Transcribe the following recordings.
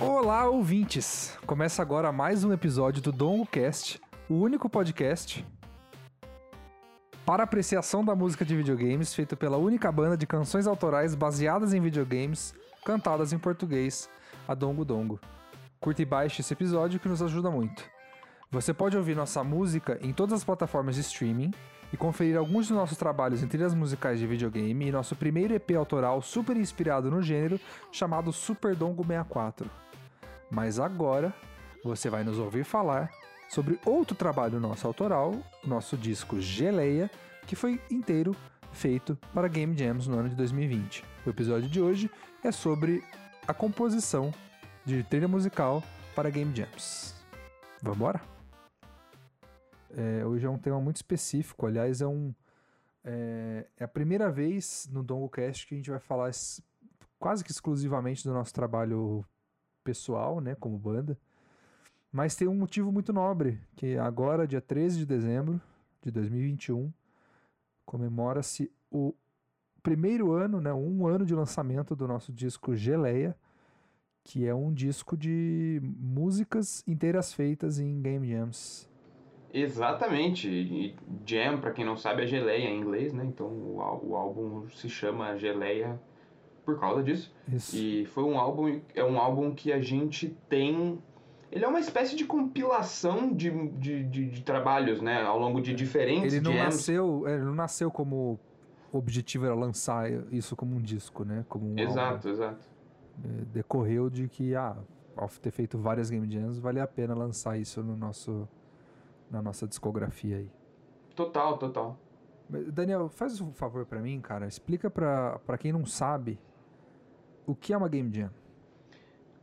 Olá, ouvintes! Começa agora mais um episódio do DongoCast, o único podcast para apreciação da música de videogames feito pela única banda de canções autorais baseadas em videogames, cantadas em português, a Dongo Dongo. Curta e baixe esse episódio que nos ajuda muito. Você pode ouvir nossa música em todas as plataformas de streaming e conferir alguns dos nossos trabalhos em trilhas musicais de videogame e nosso primeiro EP autoral super inspirado no gênero chamado Super Dongo 64. Mas agora você vai nos ouvir falar sobre outro trabalho nosso autoral, nosso disco Geleia, que foi inteiro feito para Game Jams no ano de 2020. O episódio de hoje é sobre a composição de trilha musical para Game Jams. Vamos embora? É, hoje é um tema muito específico, aliás, é um é, é a primeira vez no DongoCast que a gente vai falar quase que exclusivamente do nosso trabalho pessoal, né, como banda. Mas tem um motivo muito nobre, que agora, dia 13 de dezembro de 2021, comemora-se o primeiro ano, né, um ano de lançamento do nosso disco Geleia, que é um disco de músicas inteiras feitas em game jams. Exatamente. E jam, para quem não sabe, é geleia em inglês, né? Então o, o álbum se chama Geleia por causa disso. Isso. E foi um álbum, é um álbum que a gente tem ele é uma espécie de compilação de, de, de, de trabalhos, né? Ao longo de diferentes ele não jams. nasceu Ele não nasceu como o objetivo era lançar isso como um disco, né? Como um exato, álbum. exato. É, decorreu de que, ah, ao ter feito várias game jams, vale a pena lançar isso no nosso, na nossa discografia aí. Total, total. Daniel, faz um favor para mim, cara. Explica pra quem não sabe o que é uma game jam.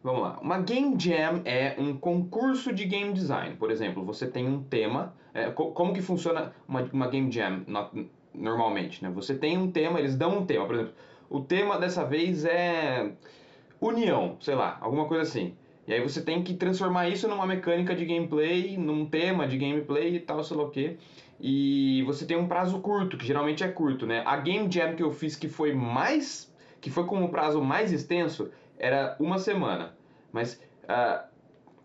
Vamos lá. Uma Game Jam é um concurso de game design. Por exemplo, você tem um tema. É, co como que funciona uma, uma Game Jam no, normalmente? Né? Você tem um tema, eles dão um tema. Por exemplo, o tema dessa vez é união, sei lá, alguma coisa assim. E aí você tem que transformar isso numa mecânica de gameplay, num tema de gameplay e tal, sei lá o quê. E você tem um prazo curto, que geralmente é curto, né? A Game Jam que eu fiz que foi mais. Que foi com um prazo mais extenso era uma semana. Mas uh,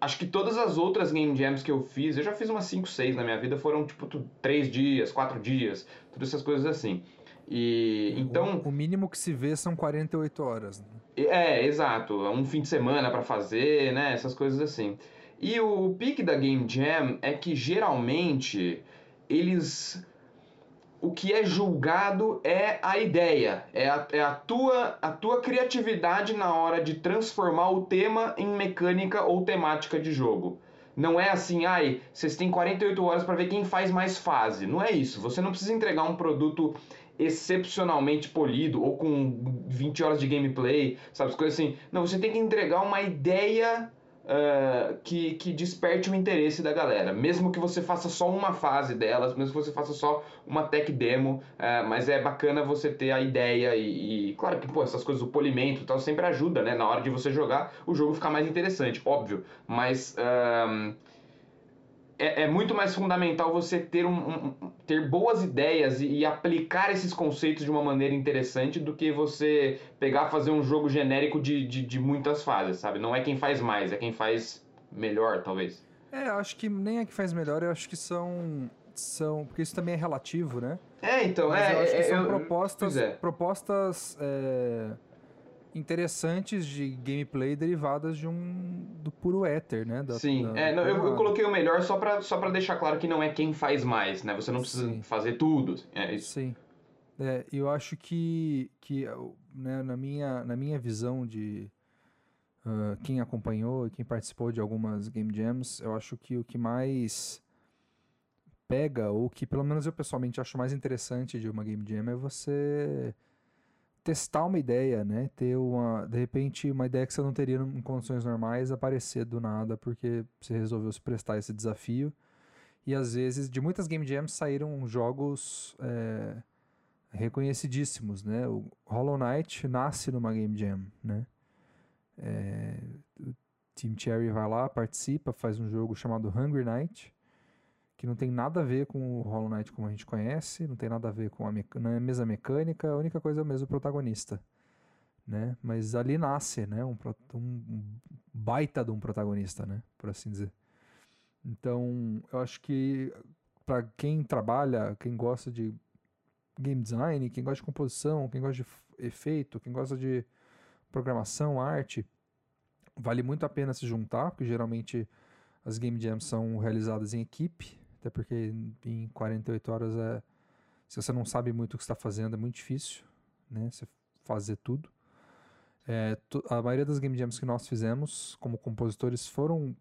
acho que todas as outras game jams que eu fiz, eu já fiz umas 5, 6 na minha vida, foram tipo 3 dias, 4 dias, todas essas coisas assim. E então. O, o, mínimo que se vê são 48 horas. Né? É, exato. Um fim de semana para fazer, né? Essas coisas assim. E o pique da Game Jam é que geralmente eles o que é julgado é a ideia, é a, é a, tua, a tua criatividade na hora de transformar o tema em mecânica ou temática de jogo. Não é assim, ai, vocês têm 48 horas para ver quem faz mais fase. Não é isso. Você não precisa entregar um produto excepcionalmente polido ou com 20 horas de gameplay, sabe? Coisas assim. Não, você tem que entregar uma ideia uh, que, que desperte o interesse da galera. Mesmo que você faça só uma fase delas, mesmo que você faça só uma tech demo, uh, mas é bacana você ter a ideia e, e, claro que, pô, essas coisas, o polimento e tal, sempre ajuda, né? Na hora de você jogar, o jogo ficar mais interessante, óbvio. Mas... Uh, é, é, muito mais fundamental você ter, um, um ter boas ideias e, e, aplicar esses conceitos de uma maneira interessante do que você pegar fazer um jogo genérico de, de, de, muitas fases, sabe? Não é quem faz mais, é quem faz melhor, talvez. É, acho que nem é que faz melhor, eu acho que são. são porque isso também é relativo, né? É, então, Mas é. Eu acho que é, são eu, propostas. é. Propostas. É interessantes de gameplay derivadas de um do puro éter, né? Da, Sim, da, é, não, eu, eu, coloquei o melhor só para só pra deixar claro que não é quem faz mais, né? Você não precisa Sim. fazer tudo. É isso. Sim. É, eu acho que, que né, na, minha, na minha visão de uh, quem acompanhou e quem participou de algumas game jams, eu acho que o que mais pega, ou que pelo menos eu pessoalmente acho mais interessante de uma game jam é você testar uma ideia, né? Ter uma, de repente, uma ideia que você não teria em condições normais aparecer do nada porque você resolveu se prestar esse desafio. E às vezes, de muitas game jams saíram jogos é, reconhecidíssimos, né? O Hollow Knight nasce numa game jam, né? É, o Team Cherry vai lá, participa, faz um jogo chamado Hungry Knight que não tem nada a ver com o Hollow Knight como a gente conhece, não tem nada a ver com a, me não é mesma mecânica, a única coisa é o mesmo protagonista. né? Mas ali nasce, né? Um, um baita de um protagonista, né? Por assim dizer. Então, eu acho que para quem trabalha, quem gosta de game design, quem gosta de composição, quem gosta de efeito, quem gosta de programação, arte, vale muito a pena se juntar, porque geralmente as game jams são realizadas em equipe, até porque em 48 horas é se você não sabe muito o que está fazendo é muito difícil, né? Você fazer tudo. É, a maioria das game jams que nós fizemos como compositores foram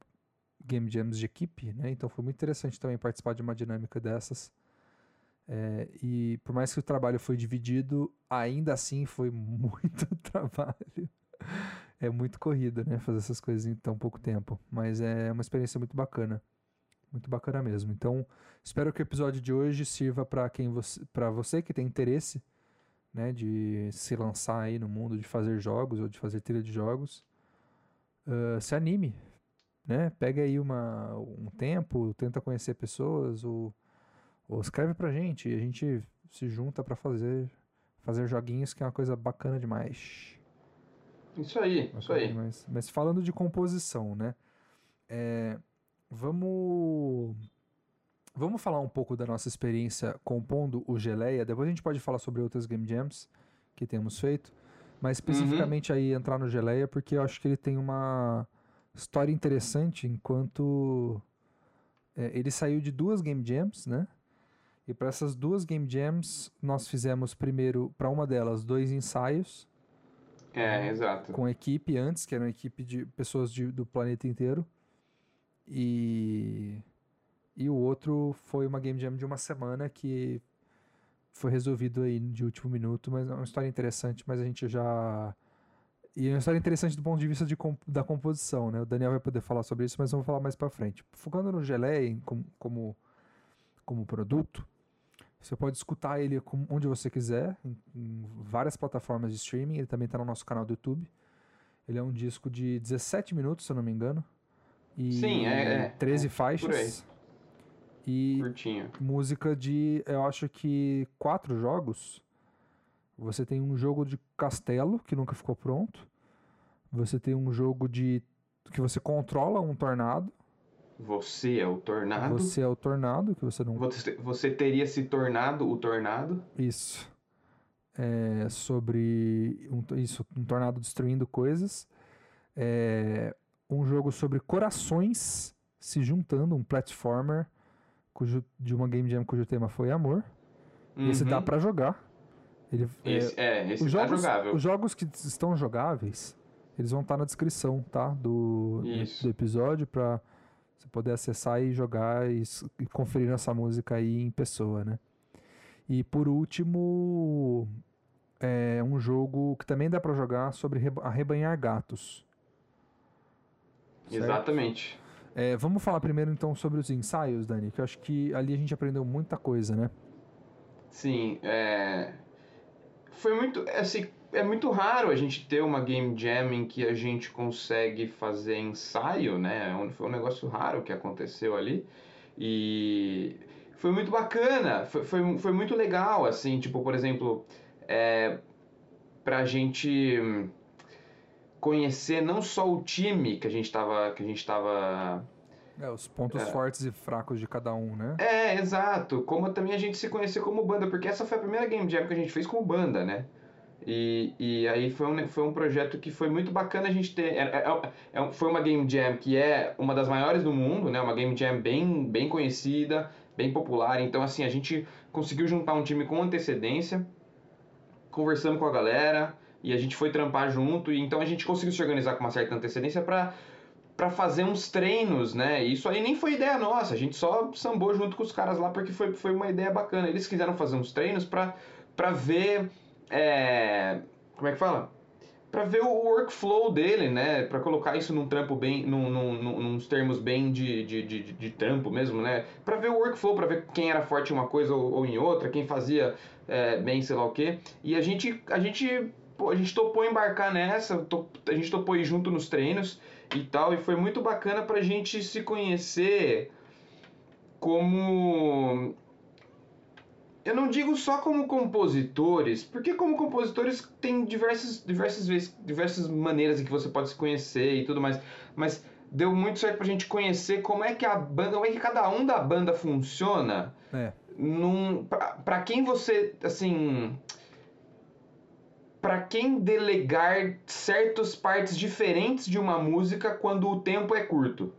game jams de equipe, né? Então foi muito interessante também participar de uma dinâmica dessas. É, e por mais que o trabalho foi dividido, ainda assim foi muito trabalho. É muito corrida, né? Fazer essas coisas em tão pouco tempo. Mas é uma experiência muito bacana. Muito bacana mesmo. Então, espero que o episódio de hoje sirva para quem você, para você que tem interesse né, de se lançar aí no mundo de fazer jogos ou de fazer trilha de jogos, uh, se anime, né? Pega aí uma, um tempo, tenta conhecer pessoas ou, ou escreve pra gente e a gente se junta para fazer fazer joguinhos que é uma coisa bacana demais. Isso aí, bacana isso aí. Demais. Mas falando de composição, né? É, vamos Vamos falar um pouco da nossa experiência compondo o Geleia. Depois a gente pode falar sobre outras Game Jams que temos feito. Mas especificamente uhum. aí entrar no Geleia, porque eu acho que ele tem uma história interessante enquanto é, ele saiu de duas Game Jams, né? E para essas duas Game Jams, nós fizemos primeiro, para uma delas, dois ensaios. É, exato. Com equipe antes, que era uma equipe de pessoas de, do planeta inteiro. E e o outro foi uma game jam de uma semana que foi resolvido aí de último minuto, mas é uma história interessante, mas a gente já e é uma história interessante do ponto de vista de comp da composição, né? O Daniel vai poder falar sobre isso, mas vamos falar mais para frente. Focando no Geleia como, como, como produto, você pode escutar ele onde você quiser, em, em várias plataformas de streaming. Ele também está no nosso canal do YouTube. Ele é um disco de 17 minutos, se eu não me engano. E Sim, é, é 13 é, faixas. E Curtinho. música de, eu acho que quatro jogos. Você tem um jogo de castelo que nunca ficou pronto. Você tem um jogo de que você controla um tornado. Você é o tornado. Você é o tornado que você não. Você, você teria se tornado o tornado. Isso. É sobre um, isso, um tornado destruindo coisas. É um jogo sobre corações se juntando, um platformer cujo, de uma game jam cujo tema foi amor. Uhum. Esse dá para jogar. Ele, esse, é, é, esse os tá jogos, jogável. Os jogos que estão jogáveis, eles vão estar tá na descrição, tá? Do, do episódio para você poder acessar e jogar e, e, conferir essa música aí em pessoa, né? E por último, é um jogo que também dá para jogar sobre arrebanhar gatos. Certo? Exatamente. É, vamos falar primeiro então sobre os ensaios, Dani, que eu acho que ali a gente aprendeu muita coisa, né? Sim, é... foi muito, assim, é muito raro a gente ter uma game jam em que a gente consegue fazer ensaio, né? É foi um negócio raro que aconteceu ali e foi muito bacana, foi, foi, foi muito legal, assim, tipo, por exemplo, é, pra gente conhecer não só o time que a gente estava que a gente estava é, os pontos é. fortes e fracos de cada um, né? É, exato. Como também a gente se conhecer como banda, porque essa foi a primeira game jam que a gente fez como banda, né? E, e aí foi um, foi um projeto que foi muito bacana a gente ter. É, é, é, foi uma game jam que é uma das maiores do mundo, né? Uma game jam bem, bem conhecida, bem popular. Então, assim, a gente conseguiu juntar um time com antecedência, conversamos com a galera, e a gente foi trampar junto, e então a gente conseguiu se organizar com uma certa antecedência para para fazer uns treinos, né? Isso aí nem foi ideia nossa, a gente só sambou junto com os caras lá porque foi, foi uma ideia bacana. Eles quiseram fazer uns treinos para para ver é, como é que fala? Para ver o workflow dele, né? Para colocar isso num trampo bem, num, num, num, nos termos bem de, de, de, de trampo mesmo, né? Para ver o workflow, para ver quem era forte em uma coisa ou, ou em outra, quem fazia é, bem, sei lá o quê. E a gente, a gente pô, a gente topou embarcar nessa, a gente topou ir junto nos treinos e tal, e foi muito bacana pra gente se conhecer como eu não digo só como compositores, porque como compositores tem diversas, diversas, vezes, diversas maneiras em que você pode se conhecer e tudo mais, mas deu muito certo pra gente conhecer como é que a banda, como é que cada um da banda funciona. É. Num, pra, pra quem você, assim, para quem delegar certas partes diferentes de uma música quando o tempo é curto.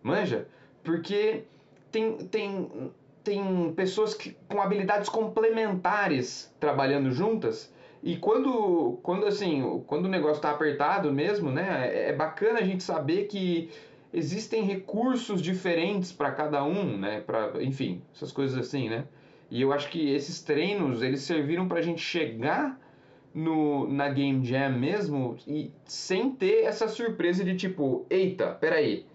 Manja? Porque tem, tem, tem pessoas que, com habilidades complementares trabalhando juntas. E quando, quando assim, quando o negócio está apertado mesmo, né, é, é bacana a gente saber que existem recursos diferentes para cada um, né, para, enfim, essas coisas assim, né? E eu acho que esses treinos, eles serviram para a gente chegar no, na Game Jam mesmo e sem ter essa surpresa de tipo, eita, peraí,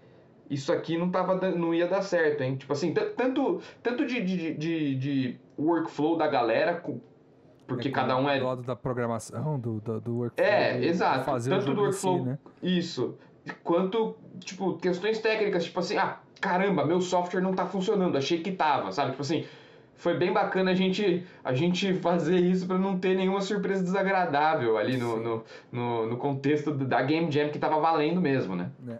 isso aqui não, tava, não ia dar certo, hein? Tipo assim, tanto, tanto de, de, de, de workflow da galera, porque é cada um é. Do lado da programação, do, do, do workflow. É, exato. Fazer tanto do workflow. Si, né? Isso. Quanto, tipo, questões técnicas, tipo assim, ah, caramba, meu software não tá funcionando, achei que tava, sabe? Tipo assim, foi bem bacana a gente, a gente fazer isso para não ter nenhuma surpresa desagradável ali no, no, no, no, contexto da Game Jam que tava valendo mesmo, né? É.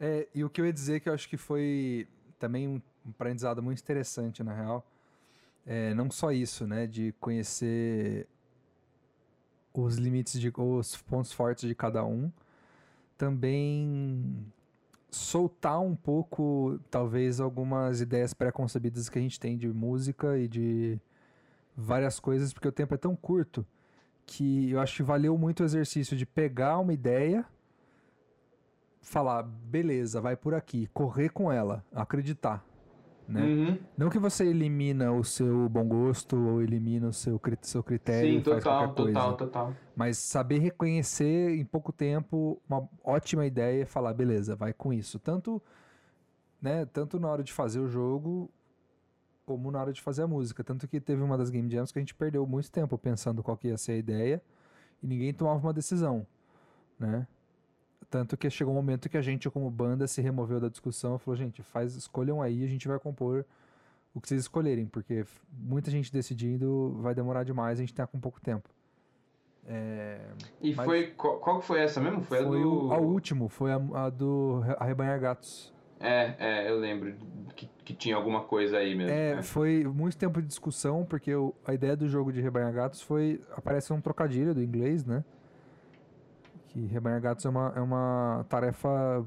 é. e o que eu ia dizer que eu acho que foi também um aprendizado muito interessante, na real, é não só isso, né, de conhecer os limites, de, os pontos fortes de cada um, também soltar um pouco, talvez, algumas ideias pré-concebidas que a gente tem de música e de várias coisas, porque o tempo é tão curto que eu acho que valeu muito o exercício de pegar uma ideia, falar, beleza, vai por aqui, correr com ela, acreditar né? Uhum. Não que você elimina o seu bom gosto ou elimina o seu, seu critério Sim, total, qualquer coisa. total, total. Mas saber reconhecer em pouco tempo uma ótima ideia e falar, beleza, vai com isso. Tanto, né, tanto na hora de fazer o jogo como na hora de fazer a música. Tanto que teve uma das Game Jams que a gente perdeu muito tempo pensando qual que ia ser a ideia e ninguém tomava uma decisão, né? Tanto que chegou um momento que a gente, como banda, se removeu da discussão e falou, gente, faz, escolham aí, a gente vai compor o que vocês escolherem, porque muita gente decidindo vai demorar demais, a gente tá com pouco tempo. É, e foi. Qual, qual foi essa mesmo? Foi, foi a do. A último, foi a, a do Arrebanhar Gatos. É, é, eu lembro que, que tinha alguma coisa aí mesmo. É, é. foi muito tempo de discussão, porque o, a ideia do jogo de Rebanhar Gatos foi. Aparece um trocadilho do inglês, né? Que rebanhar gatos é uma, é uma tarefa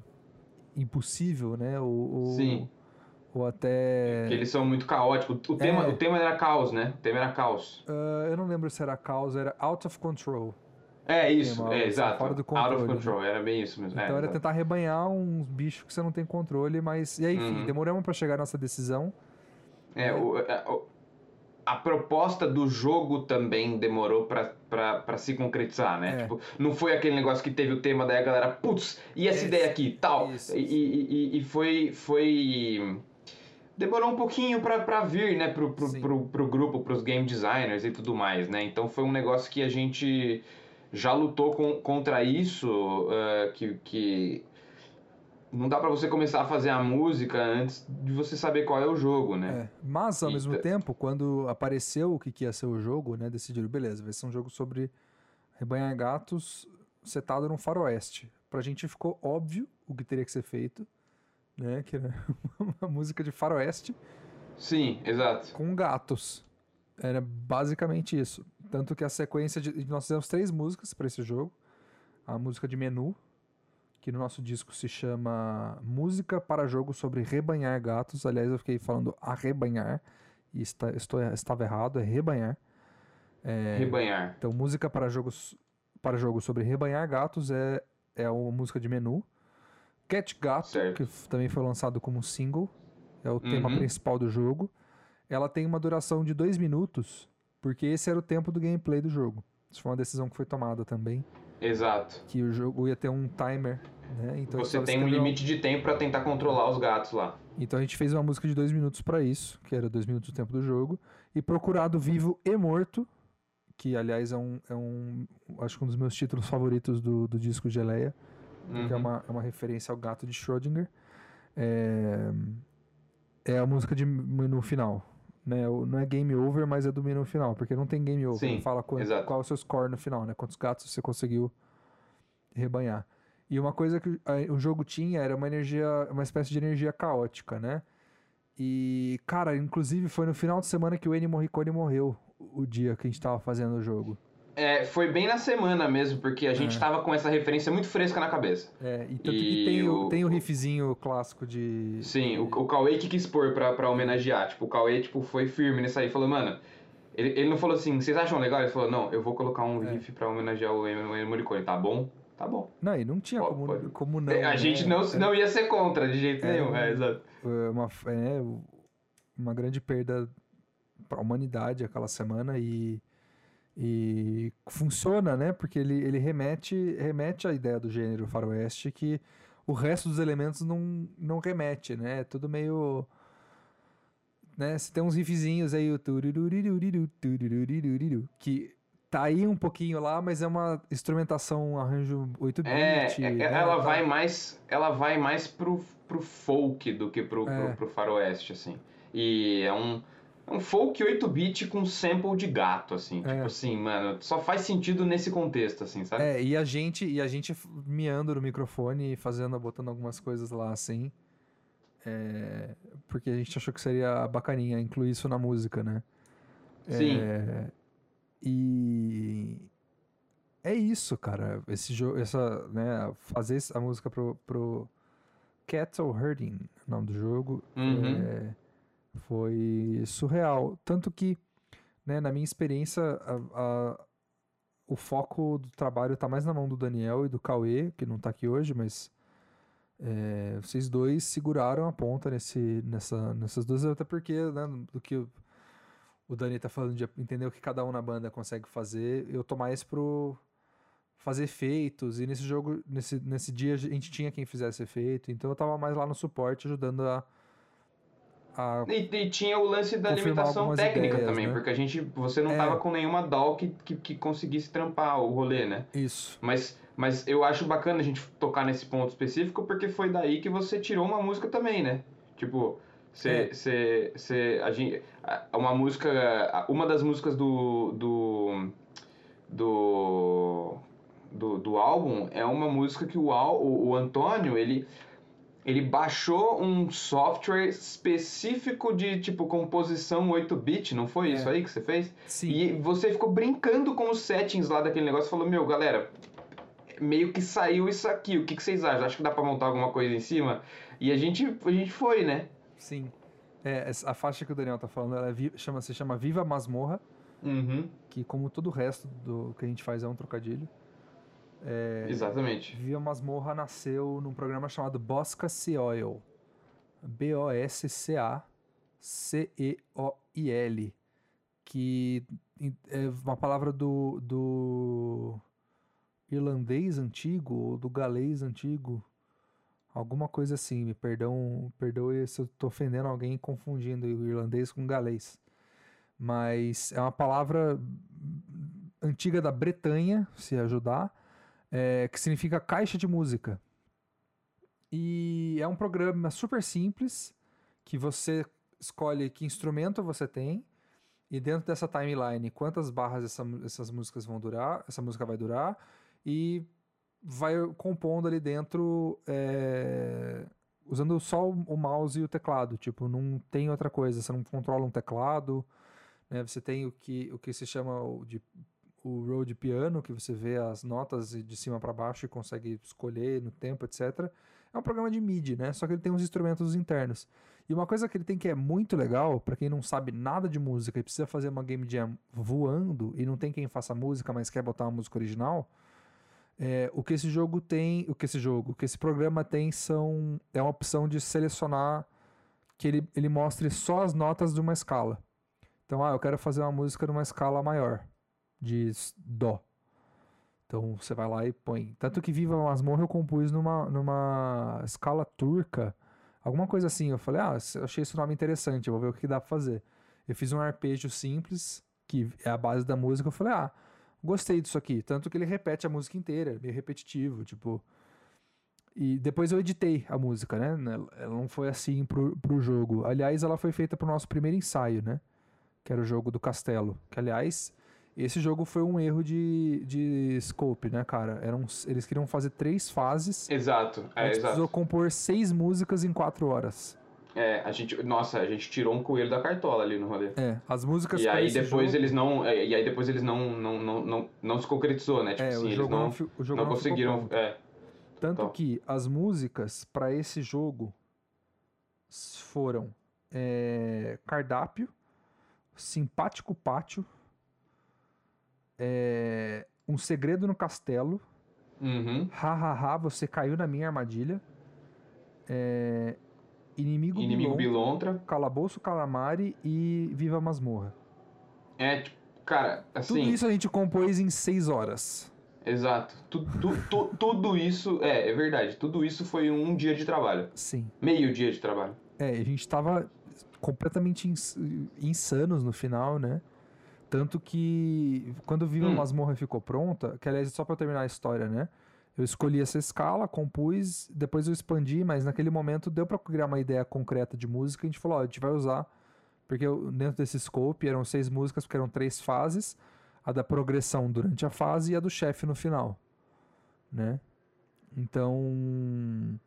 impossível, né? Ou, ou, Sim. Ou até. Que eles são muito caóticos. O tema, É. o tema era caos, né? O tema era caos. Ah, eu não lembro se era causa, era out of control. É isso, Tema, é exato. fora do Out controle, of né? control, era bem isso mesmo. Então é, era tentar rebanhar uns bichos que você não tem controle, mas. E aí, enfim, Uhum. demoramos pra chegar nessa decisão. É, o, a, o- a proposta do jogo também demorou pra se concretizar, né? É. Tipo, não foi aquele negócio que teve o tema, daí a galera, putz, e essa ideia aqui, tal. isso, E, e, e- e foi, foi. Demorou um pouquinho pra vir, né, pro, pro, pro, pro grupo, pros game designers e tudo mais, né? Então foi um negócio que a gente já lutou com, contra isso, eh, que, que não dá pra você começar a fazer a música antes de você saber qual é o jogo, né? É, Mas, ao mesmo Eita. tempo, quando apareceu o que, que ia ser o jogo, né? Decidiram, beleza, vai ser um jogo sobre rebanhar gatos setado num faroeste. Pra gente ficou óbvio o que teria que ser feito, né? Que era uma música de faroeste Sim, exato. com gatos. Era basicamente isso. Tanto que a sequência de. Nós fizemos três músicas para esse jogo. A música de menu, que no nosso disco se chama Música para Jogo sobre Rebanhar Gatos. Aliás, eu fiquei falando arrebanhar, e está, estou, estava errado, é rebanhar. É, Rebanhar. então, música para jogos para jogo sobre rebanhar gatos é, é uma música de menu. Cat Gato, Certo. que também foi lançado como single, é o tema Uhum. principal do jogo. Ela tem uma duração de dois minutos, porque esse era o tempo do gameplay do jogo. Isso foi uma decisão que foi tomada também, Exato. que o jogo ia ter um timer, né? Então, Você tem um limite de tempo pra tentar controlar os gatos lá. então a gente fez uma música de dois minutos pra isso, que era dois minutos do tempo do jogo, e Procurado Vivo e Morto, que aliás é um, é um acho que um dos meus títulos favoritos do, do disco Geleia, porque é, Uhum. uma, é uma referência ao gato de Schrödinger. É, é a música de menu final, né? Não é game over, mas é do menu final, porque não tem game over. Sim, fala exato. qual é o seu score no final, né? Quantos gatos você conseguiu rebanhar. E uma coisa que o jogo tinha era uma energia, uma espécie de energia caótica, né? E, cara, inclusive foi no final de semana que o Ennio Morricone morreu, o dia que a gente tava fazendo o jogo. É, foi bem na semana mesmo, porque a gente É. tava com essa referência muito fresca na cabeça. É, e tanto E que tem o, o- tem o riffzinho clássico de. Sim, o, o Cauê que quis pôr pra, pra homenagear. Tipo, o Cauê tipo, foi firme nisso aí. Falou, mano... Ele, ele não falou assim, vocês acham legal? Ele falou, não, eu vou colocar um É. riff pra homenagear o Ennio Morricone. Tá bom? Tá bom. Não, e não tinha como, pode- como não. a né? gente não, Era- não ia ser contra de jeito Era nenhum. um- É, exato. foi uma, é, uma grande perda para a humanidade aquela semana e, e funciona, né? Porque ele, ele remete, remete à ideia do gênero faroeste que o resto dos elementos não, não remete, né? É tudo meio... Né? Você tem uns riffzinhos aí, o que tá aí um pouquinho lá, mas é uma instrumentação, um arranjo 8-bit. É, é, né? ela vai mais, ela vai mais pro, pro folk do que pro, É. pro, pro faroeste, assim. E é um, é um folk 8-bit com sample de gato, assim. É. Tipo assim, mano, só faz sentido nesse contexto, assim, sabe? É, e a gente, e a gente miando no microfone e fazendo, botando algumas coisas lá assim. É, porque a gente achou que seria bacaninha incluir isso na música, né? Sim. É, e é isso, cara. Esse jogo, essa, né, fazer a música pro, pro Cattle Herding, o nome do jogo, Uhum. é, foi surreal. Tanto que, né, na minha experiência, a- a- o foco do trabalho tá mais na mão do Daniel e do Cauê, que não tá aqui hoje, mas é, vocês dois seguraram a ponta nesse, nessa, nessas duas, até porque, né, do que o, o Dani tá falando de entender o que cada um na banda consegue fazer, eu tô mais pro fazer efeitos, e nesse jogo, nesse, nesse dia a gente tinha quem fizesse efeito, então eu tava mais lá no suporte ajudando a, a E, e tinha o lance da limitação técnica ideias, também, né? porque a gente, você não É. tava com nenhuma DAW que, que, que conseguisse trampar o rolê, né? isso. Mas, mas eu acho bacana a gente tocar nesse ponto específico, porque foi daí que você tirou uma música também, né? Tipo, você. É. você você- a gente, uma música. Uma das músicas do. do. do, do, do álbum é uma música que o, Al- o, o Antônio, ele. Ele baixou um software específico de tipo composição 8-bit, não foi É. isso aí que você fez? Sim. E você ficou brincando com os settings lá daquele negócio e falou, meu, galera, meio que saiu isso aqui, o que, que vocês acham? Acho que dá pra montar alguma coisa em cima? E a gente, a gente foi, né? Sim. É, a faixa que o Daniel tá falando, ela é chama, se chama Viva Masmorra, Uhum. que como todo o resto do que a gente faz é um trocadilho. É, Exatamente. Viva Masmorra nasceu num programa chamado Bosca Oil. B-O-S-C-A-C-E-O-I-L. Que é uma palavra do, do irlandês antigo ou do galês antigo. Alguma coisa assim, me perdão, perdoe se eu tô ofendendo alguém confundindo o irlandês com o galês. Mas é uma palavra antiga da Bretanha, se ajudar, é, que significa caixa de música. E é um programa super simples, que você escolhe que instrumento você tem, e dentro dessa timeline, quantas barras essa essas músicas vão durar, essa música vai durar, e vai compondo ali dentro, é, usando só o mouse e o teclado. Tipo, não tem outra coisa, você não controla um teclado, né? Você tem o que, o que se chama de o roll de piano, que você vê as notas de cima para baixo e consegue escolher no tempo, etc. É um programa de MIDI, né? Só que ele tem uns instrumentos internos. E uma coisa que ele tem que é muito legal, para quem não sabe nada de música e precisa fazer uma game jam voando e não tem quem faça música, mas quer botar uma música original, é, o que esse jogo tem, o que esse jogo, o que esse programa tem são é uma opção de selecionar que ele, ele mostre só as notas de uma escala. Então, ah, eu quero fazer uma música numa escala maior, s- dó. Então você vai lá e põe. Tanto que Viva Masmorra eu compus numa, numa escala turca, alguma coisa assim. Eu falei, ah, achei esse nome interessante, vou ver o que dá pra fazer. Eu fiz um arpejo simples, que é a base da música. Eu falei, ah, gostei disso aqui. Tanto que ele repete a música inteira, é meio repetitivo, tipo. E depois eu editei a música, né? Ela ela não foi assim pro, pro jogo. Aliás, ela foi feita pro nosso primeiro ensaio, né? que era o jogo do castelo. Que, aliás, esse jogo foi um erro de, de scope, né, cara? Eram, eles queriam fazer três fases. Exato, a é, gente precisou exato. compor seis músicas em quatro horas. É, a gente, nossa, a gente tirou um coelho da cartola ali no rolê. É, as músicas E pra aí depois jogo- eles não, é, e aí depois eles não, não, não, não, não se concretizou, né? Tipo É, assim, o eles jogo não, não, o jogo não ficou conseguiram, é, Tanto Então. que as músicas para esse jogo foram é, Cardápio, Simpático Pátio, é, Um Segredo no Castelo, uhum. Hahaha, Você Caiu na Minha Armadilha, é, Inimigo, Inimigo Bilontra, Bilontra. Calabouço Calamari e Viva a Masmorra. É, tipo, cara, assim, Tudo isso a gente compôs em seis horas. exato. Tu, tu, tu- tudo isso, é, é verdade. Tudo isso foi um dia de trabalho. Sim. Meio dia de trabalho. É, a gente tava completamente ins- insanos no final, né? Tanto que quando Viva a Hum. Masmorra ficou pronta, que aliás, só pra terminar a história, né? Eu escolhi essa escala, compus, depois eu expandi, mas naquele momento deu pra criar uma ideia concreta de música. A gente falou, ó, a gente vai usar, porque eu- dentro desse scope eram seis músicas, porque eram três fases: a da progressão durante a fase e a do chefe no final, né? Então.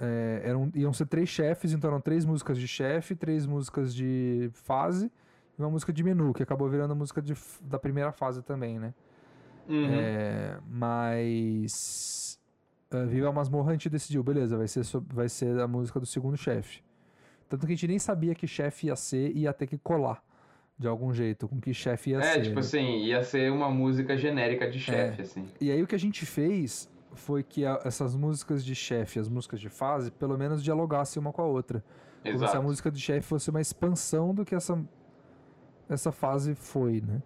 É, eram, iam ser três chefes, então eram três músicas de chefe, três músicas de fase e uma música de menu, que acabou virando a música de da primeira fase também, né? Uhum. É, mas. Uh, Viva a Masmorra a gente decidiu, beleza, vai ser, vai ser a música do segundo chefe. Tanto que a gente nem sabia que chefe ia ser e ia ter que colar de algum jeito com que chefe ia É, ser. tipo né? assim, ia ser uma música genérica de chefe, assim. E aí o que a gente fez foi que a- essas músicas de chefe e as músicas de fase, pelo menos dialogassem uma com a outra. Como se a Exato. música de chefe fosse uma expansão do que essa, essa fase foi, né?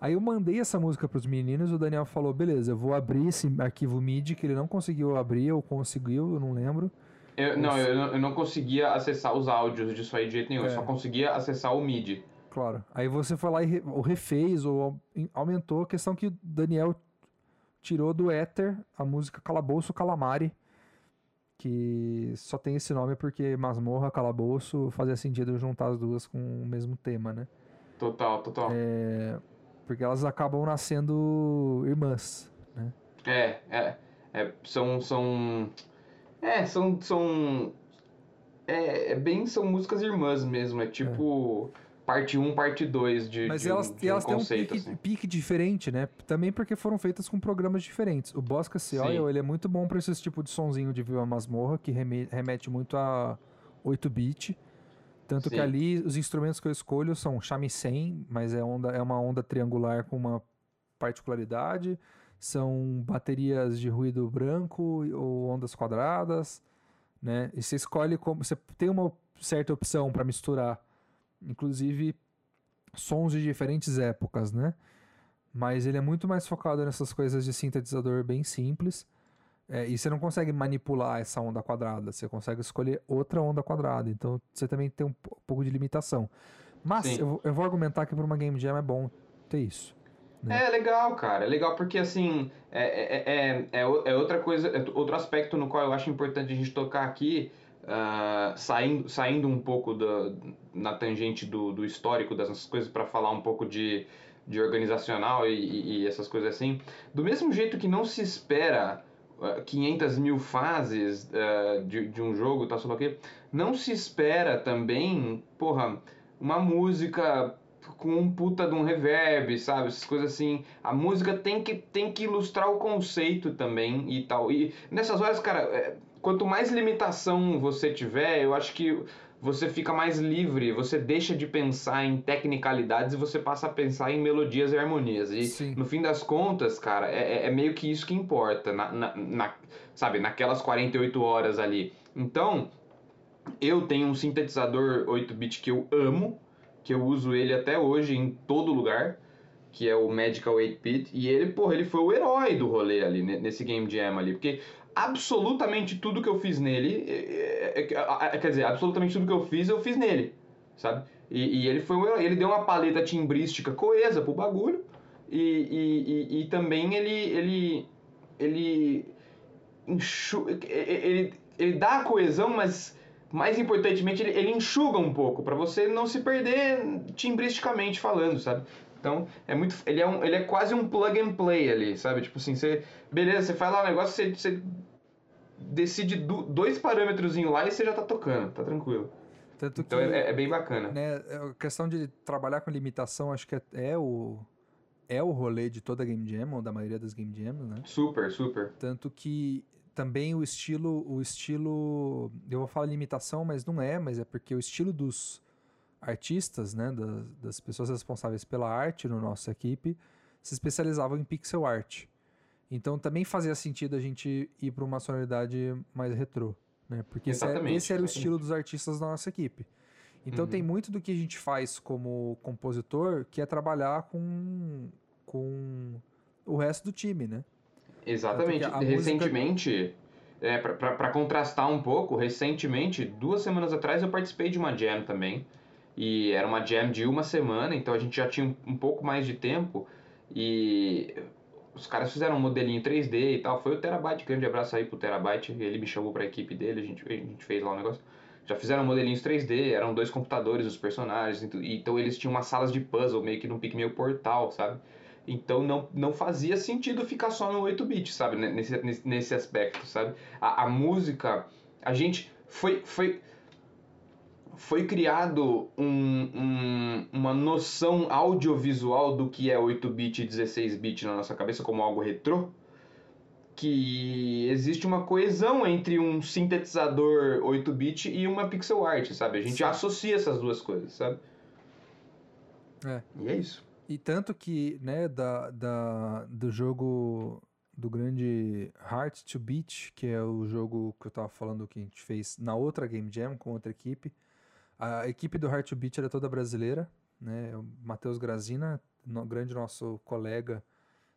Aí eu mandei essa música pros meninos, o Daniel falou, beleza, eu vou abrir esse arquivo MIDI que ele não conseguiu abrir, ou conseguiu, eu não lembro. Eu, não, eu, não- eu não conseguia acessar os áudios disso aí de jeito nenhum. Eu É. só conseguia acessar o MIDI. Claro. Aí você foi lá e re- ou refez, ou aumentou a questão que o Daniel tirou do éter a música Calabouço Calamari, que só tem esse nome porque Masmorra, Calabouço, fazia sentido juntar as duas com o mesmo tema, né? Total, total. É, porque elas acabam nascendo irmãs, né? É, é, é, são, são, é, são, são, é, é bem, são músicas irmãs mesmo, é tipo parte 1, parte 2 de, Mas de um- elas, de e um elas têm um conceito, pique, assim. pique diferente, né? Também porque foram feitas com programas diferentes. O Bosca. Oil, ele é muito bom para esse tipo de sonzinho de Viva Masmorra, que reme- remete muito a 8-bit. Tanto que Sim. ali os instrumentos que eu escolho são shamisen, mas é, onda, é uma onda triangular com uma particularidade. São baterias de ruído branco ou ondas quadradas, né? E você escolhe como você tem uma certa opção para misturar, inclusive sons de diferentes épocas, né? Mas ele é muito mais focado nessas coisas de sintetizador bem simples. É, e você não consegue manipular essa onda quadrada, você consegue escolher outra onda quadrada. Então você também tem um po- pouco de limitação. Mas eu, vou- eu vou argumentar que para uma Game Jam é bom ter isso. né? É legal, cara. É legal porque, assim, é, é, é, é, é outra coisa, é outro aspecto no qual eu acho importante a gente tocar aqui, ah, saindo, saindo um pouco da, na tangente do, do histórico dessas coisas para falar um pouco de, de organizacional e, e- e essas coisas assim. Do mesmo jeito que não se espera ah, 500 mil fases ah, de, de um jogo, tá, lá o quê, não se espera também, porra, uma música com um puta de um reverb, sabe? Essas coisas assim. A música tem que, tem que ilustrar o conceito também e tal. E nessas horas, cara, é, quanto mais limitação você tiver, eu acho que você fica mais livre, você deixa de pensar em tecnicalidades e você passa a pensar em melodias e harmonias. E Sim. no fim das contas, cara, é, é- é meio que isso que importa, na, na- na- sabe, naquelas 48 horas ali. Então, eu tenho um sintetizador 8-bit que eu amo, que eu uso ele até hoje em todo lugar, que é o Magical 8-bit, e ele, porra, ele foi o herói do rolê ali, ne- nesse Game Jam ali, porque absolutamente tudo que eu fiz nele, é- é- é- quer dizer, absolutamente tudo que eu fiz, eu fiz nele, sabe? E, e ele foi ele deu uma paleta timbrística coesa pro bagulho, e, e, e, também ele, ele, ele, ele, ele dá a coesão, mas mais importantemente, ele, ele enxuga um pouco, para você não se perder timbristicamente falando, sabe? Então, é muito. Ele é, um, ele é quase um plug and play ali, sabe? Tipo assim, você. Beleza, você faz lá o negócio, você, você decide do, dois parâmetros lá e você já tá tocando, tá tranquilo. Tanto então que, é, é, bem bacana. Né, a é, questão de trabalhar com limitação, acho que é, é, o. É o rolê de toda Game Jam, ou da maioria das Game Jams, né? Super, super. Tanto que também o estilo, o estilo, eu vou falar limitação, mas não é, mas é porque o estilo dos artistas, né, das, das pessoas responsáveis pela arte no nossa equipe, se especializavam em pixel art. Então também fazia sentido a gente ir para uma sonoridade mais retrô, né? Porque esse, é, esse era o estilo dos artistas da nossa equipe. Então uhum. tem muito do que a gente faz como compositor que é trabalhar com, com o resto do time, né? Exatamente. Recentemente, música... é, para contrastar um pouco, recentemente, duas semanas atrás, eu participei de uma jam também. E era uma jam de uma semana, então a gente já tinha um pouco mais de tempo. E os caras fizeram um modelinho 3D e tal. Foi o Terabyte, grande abraço aí pro Terabyte. Ele me chamou pra equipe dele, a gente, a gente fez lá o um negócio. Já fizeram modelinhos 3D, eram dois computadores os personagens. Então eles tinham umas salas de puzzle, meio que num pique meio portal, sabe? Então não, não fazia sentido ficar só no 8-bit, sabe? Nesse, nesse, nesse aspecto, sabe? A, a música, a gente foi. foi foi criado um, um, uma noção audiovisual do que é 8-bit e 16-bit na nossa cabeça como algo retrô, que existe uma coesão entre um sintetizador 8-bit e uma pixel art, sabe? A gente Sim. associa essas duas coisas, sabe? É. E é isso. E tanto que, né, da, da, do jogo do grande Heart to Beat, que é o jogo que eu tava falando que a gente fez na outra Game Jam com outra equipe, a equipe do Heart to Beat era toda brasileira, né? O Matheus Grazina, no, grande nosso colega,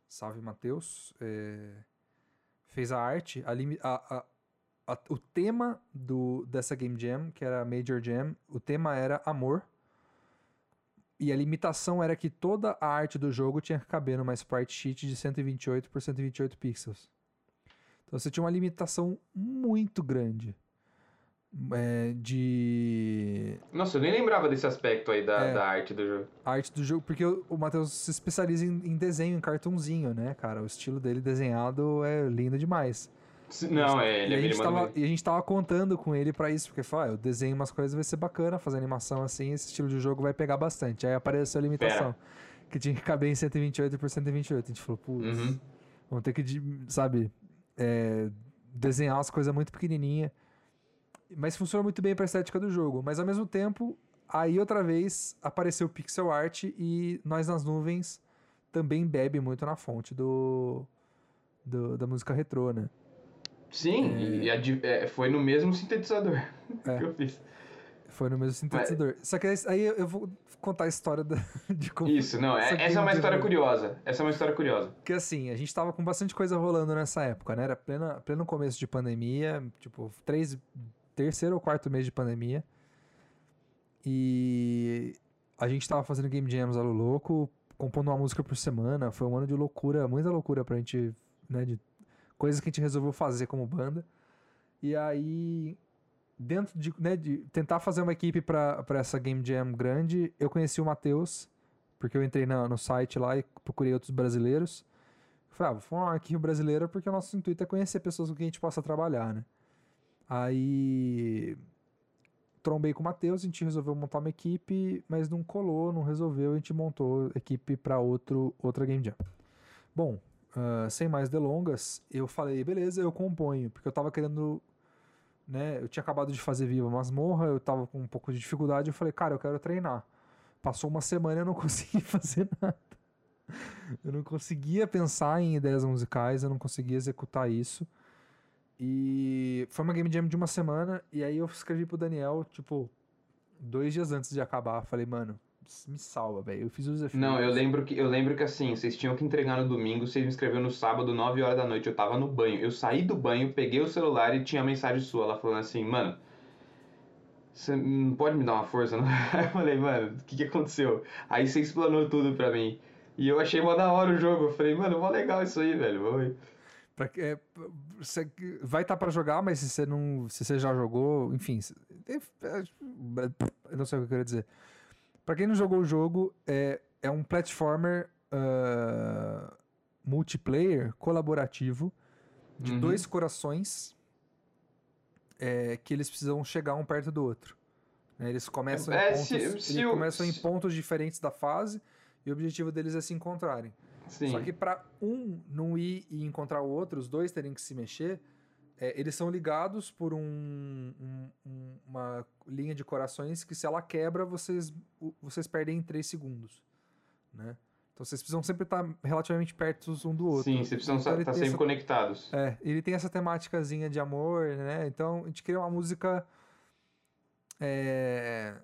salve Matheus, é, fez a arte, a, a, a, o tema do, dessa Game Jam, que era Major Jam, o tema era amor. E a limitação era que toda a arte do jogo tinha que caber numa sprite sheet de 128 por 128 pixels. Então você tinha uma limitação muito grande é, de. Nossa, eu nem lembrava desse aspecto aí da, é, da arte do jogo. A arte do jogo, porque o, o Matheus se especializa em, em, desenho, em cartunzinho, né, cara? O estilo dele desenhado é lindo demais. Não, é, ele, e a, gente tava, e a gente tava contando com ele para isso, porque falou, ah, eu desenho umas coisas, vai ser bacana, fazer animação assim, esse estilo de jogo vai pegar bastante. Aí apareceu a limitação, Pera. que tinha que caber em 128 por 128. A gente falou, putz, uhum. vamos ter que, sabe, é, desenhar umas coisas muito pequenininhas. Mas funciona muito bem para a estética do jogo. Mas ao mesmo tempo, aí outra vez apareceu pixel art e nós nas nuvens também bebe muito na fonte do, do da música retrô, né? Sim, é... e a, é, foi no mesmo sintetizador é. que eu fiz. Foi no mesmo sintetizador. Mas... Só que aí eu vou contar a história da, de como. Isso, não, essa, essa é uma história curiosa. Essa é uma história curiosa. Porque assim, a gente tava com bastante coisa rolando nessa época, né? Era pleno, pleno começo de pandemia, tipo, três terceiro ou quarto mês de pandemia. E a gente tava fazendo game jams ao louco, compondo uma música por semana. Foi um ano de loucura, muita loucura pra gente, né, de coisas que a gente resolveu fazer como banda. E aí, dentro de, né, de tentar fazer uma equipe para essa game jam grande, eu conheci o Matheus, porque eu entrei na, no site lá e procurei outros brasileiros. Falei, ah, vou formar uma equipe brasileira porque o nosso intuito é conhecer pessoas com quem a gente possa trabalhar, né? Aí trombei com o Matheus, a gente resolveu montar uma equipe, mas não colou, não resolveu, a gente montou equipe para outro outra Game Jam. Bom, uh, sem mais delongas, eu falei, beleza, eu componho, porque eu tava querendo, né, eu tinha acabado de fazer Viva Masmorra, eu tava com um pouco de dificuldade, eu falei, cara, eu quero treinar. Passou uma semana e eu não consegui fazer nada. Eu não conseguia pensar em ideias musicais, eu não conseguia executar isso. E foi uma game jam de uma semana. E aí eu escrevi pro Daniel, tipo, dois dias antes de acabar. Falei, mano, me salva, velho. Eu fiz os desafios. Não, eu lembro que eu lembro que assim, vocês tinham que entregar no domingo, vocês me escreveram no sábado, 9 horas da noite. Eu tava no banho. Eu saí do banho, peguei o celular e tinha a mensagem sua lá falando assim, mano. Você não pode me dar uma força, não? Eu falei, mano, o que, que aconteceu? Aí você explanou tudo pra mim. E eu achei mó da hora o jogo. Eu falei, mano, mó legal isso aí, velho. Vamos Pra, é, você vai estar tá para jogar, mas se você não, se você já jogou, enfim, Eu não sei o que eu queria dizer. Pra quem não jogou o jogo, é, é um platformer uh, multiplayer colaborativo de Uhum. dois corações é, que eles precisam chegar um perto do outro. né? Eles começam, É, em se- pontos, se eles o- começam em se- pontos diferentes da fase e o objetivo deles é se encontrarem. Sim. Só que para um não ir e encontrar o outro, os dois terem que se mexer, é, eles são ligados por um- um- um- uma linha de corações que se ela quebra, vocês, vocês perdem em 3 segundos, né? Então vocês precisam sempre estar relativamente perto um do outro. Sim, vocês precisam Então, estar ele tem sempre essa- conectados. é, ele tem essa temáticazinha de amor, né? Então a gente cria uma música é,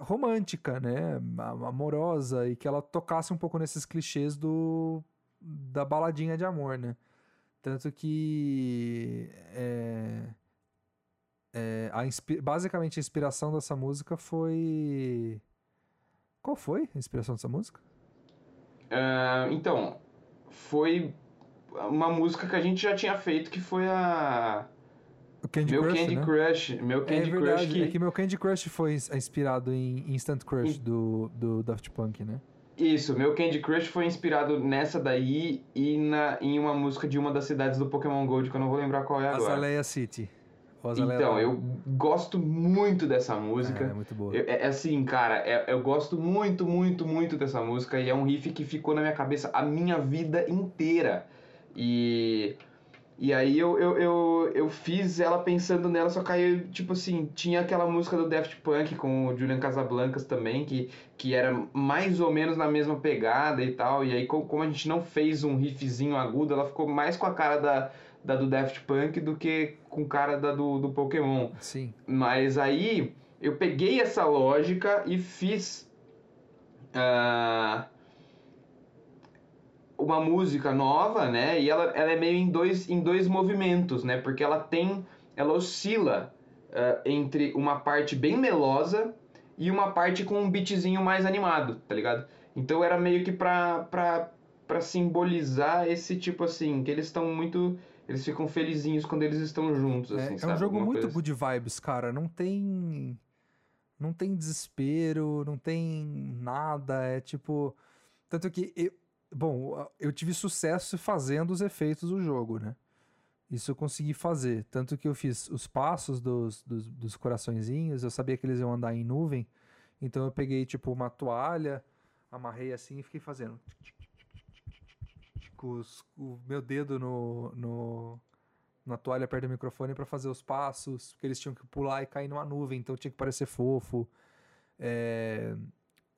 romântica, né? Amorosa e que ela tocasse um pouco nesses clichês do da baladinha de amor, né? Tanto que é, é, a basicamente a inspiração dessa música foi qual foi a inspiração dessa música? Ah, então, foi uma música que a gente já tinha feito, que foi a. Candy meu Crush, Candy né? Crush. Meu É Candy verdade, Crush que. é que meu Candy Crush foi ins- inspirado em Instant Crush Em- do, do Daft Punk, né? Isso, meu Candy Crush foi inspirado nessa daí e na, em uma música de uma das cidades do Pokémon Gold, que eu não vou lembrar qual é agora. Azalea City. Azalea Então, eu gosto muito dessa É, música. é muito boa. Eu- É, é assim, cara, é- eu gosto muito, muito, muito dessa música e é um riff que ficou na minha cabeça a minha vida inteira. E, e aí eu, eu, eu, eu fiz ela pensando nela, só que aí, tipo assim, tinha aquela música do Daft Punk com o Julian Casablancas também, que, que era mais ou menos na mesma pegada e tal. E aí, co- como a gente não fez um riffzinho agudo, ela ficou mais com a cara da, da do Daft Punk do que com cara da do, do Pokémon. Sim. Mas aí eu peguei essa lógica e fiz ah, uma música nova, né? E ela, ela é meio em dois, em dois movimentos, né? Porque ela tem. Ela oscila ah, entre uma parte bem melosa e uma parte com um beatzinho mais animado, tá ligado? Então era meio que pra, pra, pra simbolizar esse tipo assim, que eles estão muito. Eles ficam felizinhos quando eles estão juntos, É, assim, é sabe? um jogo Alguma muito assim. good vibes, cara. Não tem. Não tem desespero, não tem nada. É tipo. Tanto que. Eu, bom, eu tive sucesso fazendo os efeitos do jogo, né? Isso eu consegui fazer. Tanto que eu fiz os passos dos, dos, dos coraçõezinhos, eu sabia que eles iam andar em nuvem. Então eu peguei, tipo, uma toalha, amarrei assim e fiquei fazendo. Com os- o meu dedo no, no, na toalha perto do microfone para fazer os passos, porque eles tinham que pular e cair numa nuvem, então tinha que parecer fofo. É,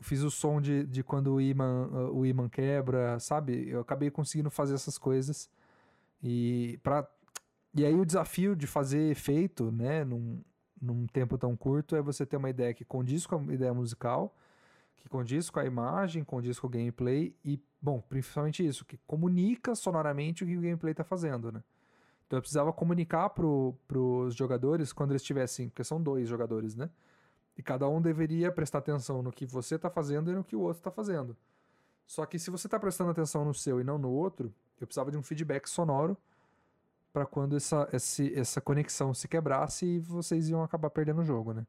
fiz o som de, de quando o imã, o imã quebra, sabe? Eu acabei conseguindo fazer essas coisas. E, pra, e aí o desafio de fazer efeito, né, num, num tempo tão curto, é você ter uma ideia que condiz com a ideia musical, que condiz com a imagem, condiz com o gameplay e, bom, principalmente isso, que comunica sonoramente o que o gameplay está fazendo, né? Então eu precisava comunicar para os jogadores quando eles tivessem, porque são dois jogadores, né? E cada um deveria prestar atenção no que você está fazendo e no que o outro está fazendo. Só que se você está prestando atenção no seu e não no outro, eu precisava de um feedback sonoro para quando essa, esse, essa conexão se quebrasse e vocês iam acabar perdendo o jogo, né?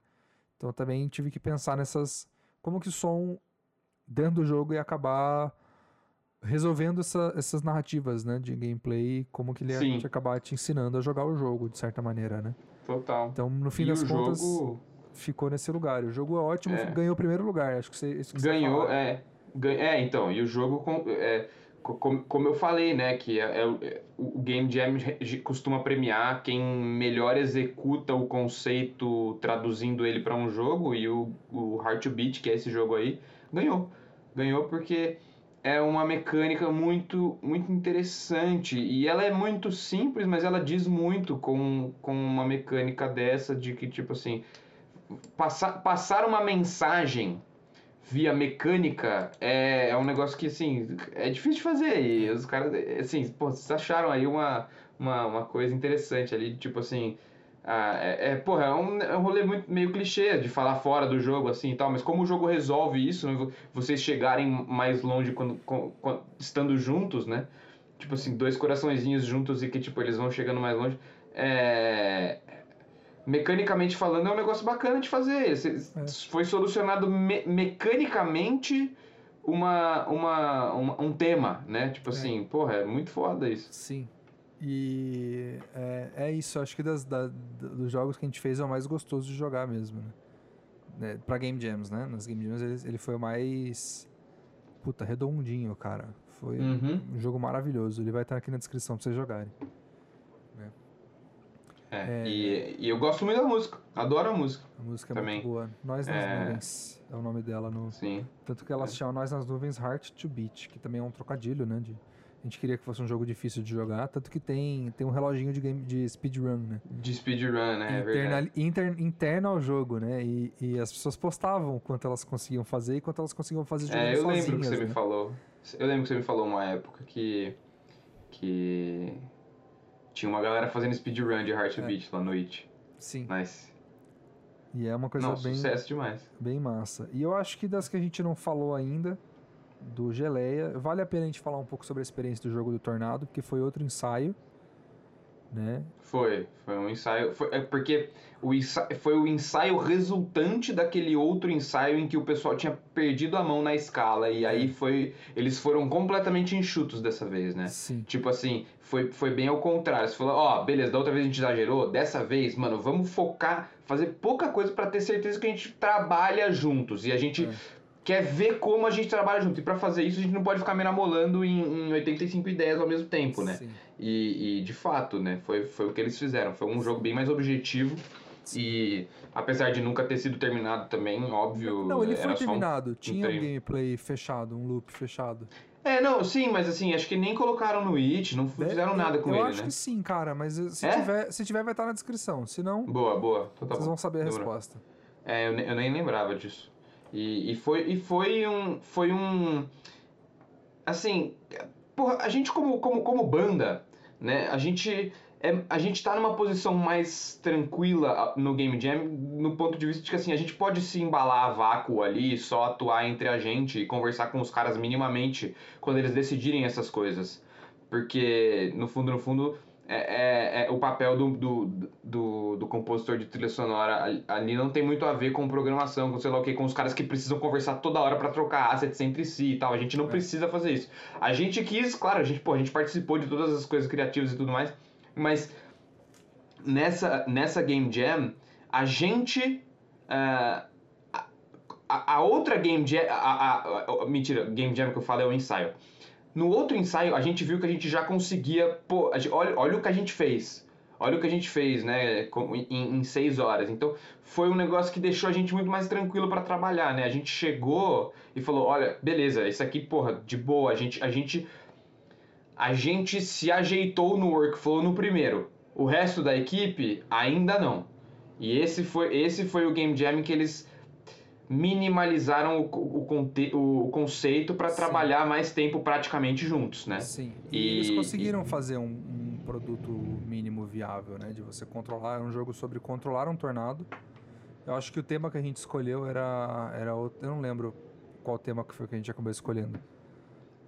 Então eu também tive que pensar nessas. Como que o som dentro do jogo ia acabar resolvendo essa- essas narrativas, né? De gameplay, como que ele Sim. ia te acabar te ensinando a jogar o jogo, de certa maneira, né? Total. Então, no fim e das o contas, jogo ficou nesse lugar. O jogo é ótimo, É. ganhou o primeiro lugar. Acho que você, isso que você ganhou, fala. é, é, então, e o jogo, com- é, co- como, como eu falei, né, que é, é o- é, Game Jam costuma premiar quem melhor executa o conceito traduzindo ele para um jogo, e o, o Hard to Beat, que é esse jogo aí, ganhou. Ganhou porque é uma mecânica muito, muito interessante, e ela é muito simples, mas ela diz muito com, com uma mecânica dessa, de que, tipo assim, passar, passar uma mensagem via mecânica é, é um negócio que, assim, é difícil de fazer. E os caras, assim, pô, vocês acharam aí uma, uma, uma coisa interessante ali, tipo assim. ah, é, é, porra, é um, é um rolê muito, meio clichê de falar fora do jogo, assim e tal, mas como o jogo resolve isso, né, vo- vocês chegarem mais longe quando, com- com- estando juntos, né? Tipo assim, dois coraçõezinhos juntos e que, tipo, eles vão chegando mais longe. É, mecanicamente falando, é um negócio bacana de fazer. É. Foi solucionado me- mecanicamente uma, uma, uma- um tema, né? Tipo É. assim, porra, é muito foda isso. Sim. E é, é isso, acho que das, da- dos jogos que a gente fez é o mais gostoso de jogar mesmo, né? né? Pra Game Jams, né? Nas Game Jams ele, ele foi o mais. Puta, redondinho, cara. Foi Uhum. um jogo maravilhoso. Ele vai estar aqui na descrição pra vocês jogarem. É, É. E, e eu gosto muito da música, adoro a música, A música é Também. muito boa. Nós nas É. Nuvens é o nome dela. No... sim. Tanto que ela se chama Nós nas Nuvens Heart to Beat, que também é um trocadilho, né? De... A gente queria que fosse um jogo difícil de jogar, tanto que tem, tem um reloginho de, game, de speedrun, né? De speedrun, né? É interna, inter- interno ao jogo, né? E, e as pessoas postavam quanto elas conseguiam fazer e quanto elas conseguiam fazer jogando É, eu lembro que você né? me falou. Eu lembro que você me falou uma época que. que. Tinha uma galera fazendo speedrun de Heart to É. Lá no It. Sim, Mas. e é uma coisa Não, bem, sucesso demais. bem massa. E eu acho que das que a gente não falou ainda, do Geleia, vale a pena a gente falar um pouco sobre a experiência do jogo do Tornado, porque foi outro ensaio, né? Foi, foi um ensaio. Foi, é porque o ensaio, foi o ensaio resultante daquele outro ensaio em que o pessoal tinha perdido a mão na escala. E aí foi. Eles foram completamente enxutos dessa vez, né? Sim. Tipo assim, foi, foi bem ao contrário. Você falou, ó, beleza, da outra vez a gente exagerou, dessa vez, mano, vamos focar, fazer pouca coisa pra ter certeza que a gente trabalha juntos. E a gente É. quer ver como a gente trabalha junto. E pra fazer isso a gente não pode ficar meramolando em, em 85 ideias ao mesmo tempo, né? Sim. E, e, de fato, né, foi, foi o que eles fizeram. Foi um jogo bem mais objetivo. E apesar de nunca ter sido terminado também, óbvio. Não, ele foi só um- terminado. Tinha um gameplay fechado, um loop fechado. É, não, sim, mas assim, acho que nem colocaram no It, não fizeram nada com eu ele, acho né? que sim, cara, mas se, É? tiver, se tiver, vai estar na descrição. Se não, Boa, boa. Então tá vocês bom. vão saber a Demorou. resposta. É, eu, eu nem lembrava disso. E, e foi, e foi um. Foi um. Assim. Porra, a gente como, como, como banda, né? A gente. É, a gente tá numa posição mais tranquila no Game Jam, no ponto de vista de que assim, a gente pode se embalar a vácuo ali, só atuar entre a gente e conversar com os caras minimamente quando eles decidirem essas coisas. Porque, no fundo, no fundo, é, é- é o papel do, do, do, do compositor de trilha sonora ali- não tem muito a ver com programação, com sei lá o que, com os caras que precisam conversar toda hora pra trocar assets entre si e tal. A gente não É. precisa fazer isso. A gente quis, claro, a gente, pô, a gente participou de todas as coisas criativas e tudo mais, mas nessa, nessa Game Jam, a gente. a, a- a outra Game Jam. A, a- a- mentira, Game Jam que eu falo é o ensaio. No outro ensaio, a gente viu que a gente já conseguia. Pô, olha, olha o que a gente fez. Olha o que a gente fez, né? Em, em seis horas. Então, foi um negócio que deixou a gente muito mais tranquilo pra trabalhar, né? A gente chegou e falou: olha, beleza, isso aqui, porra, de boa. A gente, a gente, a gente se ajeitou no workflow no primeiro. O resto da equipe ainda não. E esse foi, esse foi o Game Jam que eles minimalizaram o, o, o conceito para trabalhar mais tempo praticamente juntos, né? Sim. E, E- eles conseguiram fazer um, um produto mínimo viável, né? De você controlar. É um jogo sobre controlar um tornado. Eu acho que o tema que a gente escolheu era. era outro, eu não lembro qual tema que foi que a gente acabou escolhendo.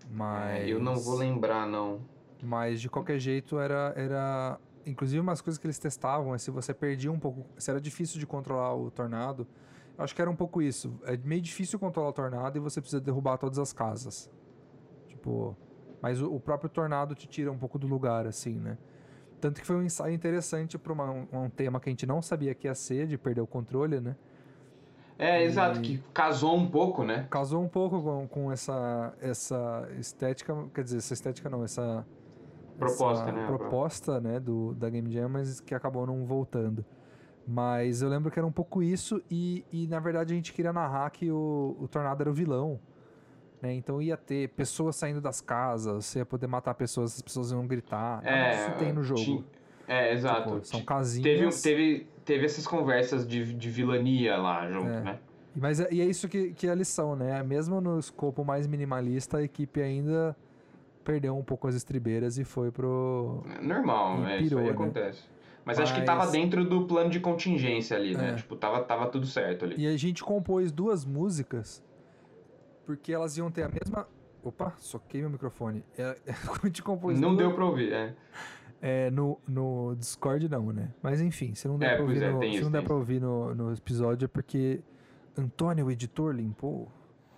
Mas. É, eu não vou lembrar, não. Mas de qualquer jeito era. era inclusive umas coisas que eles testavam é se você perdia um pouco. Se era difícil de controlar o tornado. Acho que era um pouco isso. É meio difícil controlar o tornado e você precisa derrubar todas as casas. Tipo. Mas o, o próprio tornado te tira um pouco do lugar, assim, né? Tanto que foi um ensaio interessante para um, um tema que a gente não sabia que ia ser, de perder o controle, né? É, E- exato, que casou um pouco, né? Casou um pouco com, com essa, essa estética, quer dizer, essa estética não, essa Proposta, essa né? proposta, né, do, da Game Jam, mas que acabou não voltando. Mas eu lembro que era um pouco isso e, e na verdade a gente queria narrar que o, o Tornado era o vilão, né? Então ia ter pessoas saindo das casas, você ia poder matar pessoas, as pessoas iam gritar. É, disso tem no jogo. ti- É, exato. Tipo, são casinhas. Teve, teve, teve essas conversas de, de vilania lá junto, É. né? Mas é, e é isso que, que é a lição, né? Mesmo no escopo mais minimalista, a equipe ainda perdeu um pouco as estribeiras e foi pro. É Normal, E é, isso pirou, aí né? acontece. Mas, acho que tava Mas- dentro do plano de contingência ali, né? É. Tipo, tava, tava tudo certo ali. E a gente compôs duas músicas porque elas iam ter a mesma. Opa, soquei meu microfone. É, a gente compôs Não duas... deu pra ouvir, é. É, no, no Discord não, né? Mas enfim, se não der É, pra ouvir, é, no, se isso, não der tem pra ouvir no, no episódio é porque Antônio, o editor, limpou.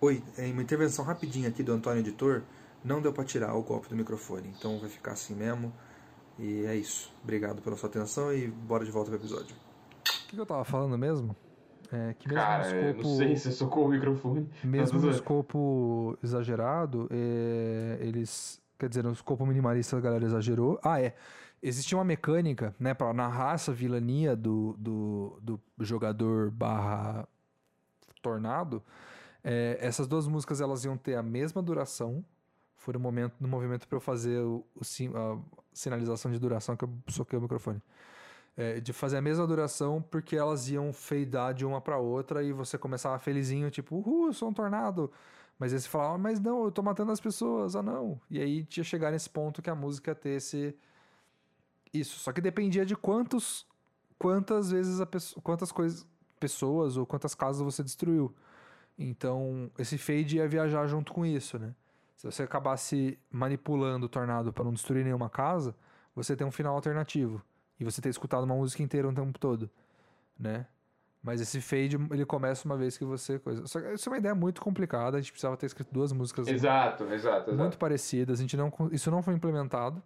Oi, é uma intervenção rapidinha aqui do Antônio, editor. Não deu pra tirar o golpe do microfone, então vai ficar assim mesmo. E é isso. Obrigado pela sua atenção e bora de volta pro episódio. O que, que eu tava falando mesmo? É que mesmo Cara, no eu escopo, não sei se socou o microfone. mesmo Mas, no escopo exagerado, é, eles. Quer dizer, no escopo minimalista a galera exagerou. Ah, é. Existia uma mecânica, né, pra narrar essa vilania do, do, do jogador barra tornado. É, essas duas músicas elas iam ter a mesma duração. Foi no momento, no movimento para eu fazer o, o sim- a sinalização de duração que eu soquei o microfone. É, de fazer a mesma duração porque elas iam fadear de uma para outra e você começava felizinho, tipo, uhul, eu sou um tornado. Mas aí você falava, "Ah, mas não, eu tô matando as pessoas, ah não. E aí tinha chegar nesse ponto que a música ter esse. Isso. Só que dependia de quantos. Quantas vezes a pessoa. Quantas coisas. Pessoas ou quantas casas você destruiu. Então, esse fade ia viajar junto com isso, né? Se você acabasse manipulando o tornado para não destruir nenhuma casa, você tem um final alternativo. E você ter escutado uma música inteira o tempo todo, né? Mas esse fade, ele começa uma vez que você... Coisa... Só que isso é uma ideia muito complicada, a gente precisava ter escrito duas músicas Exato, exato, exato. muito parecidas, a gente não... Isso não foi implementado,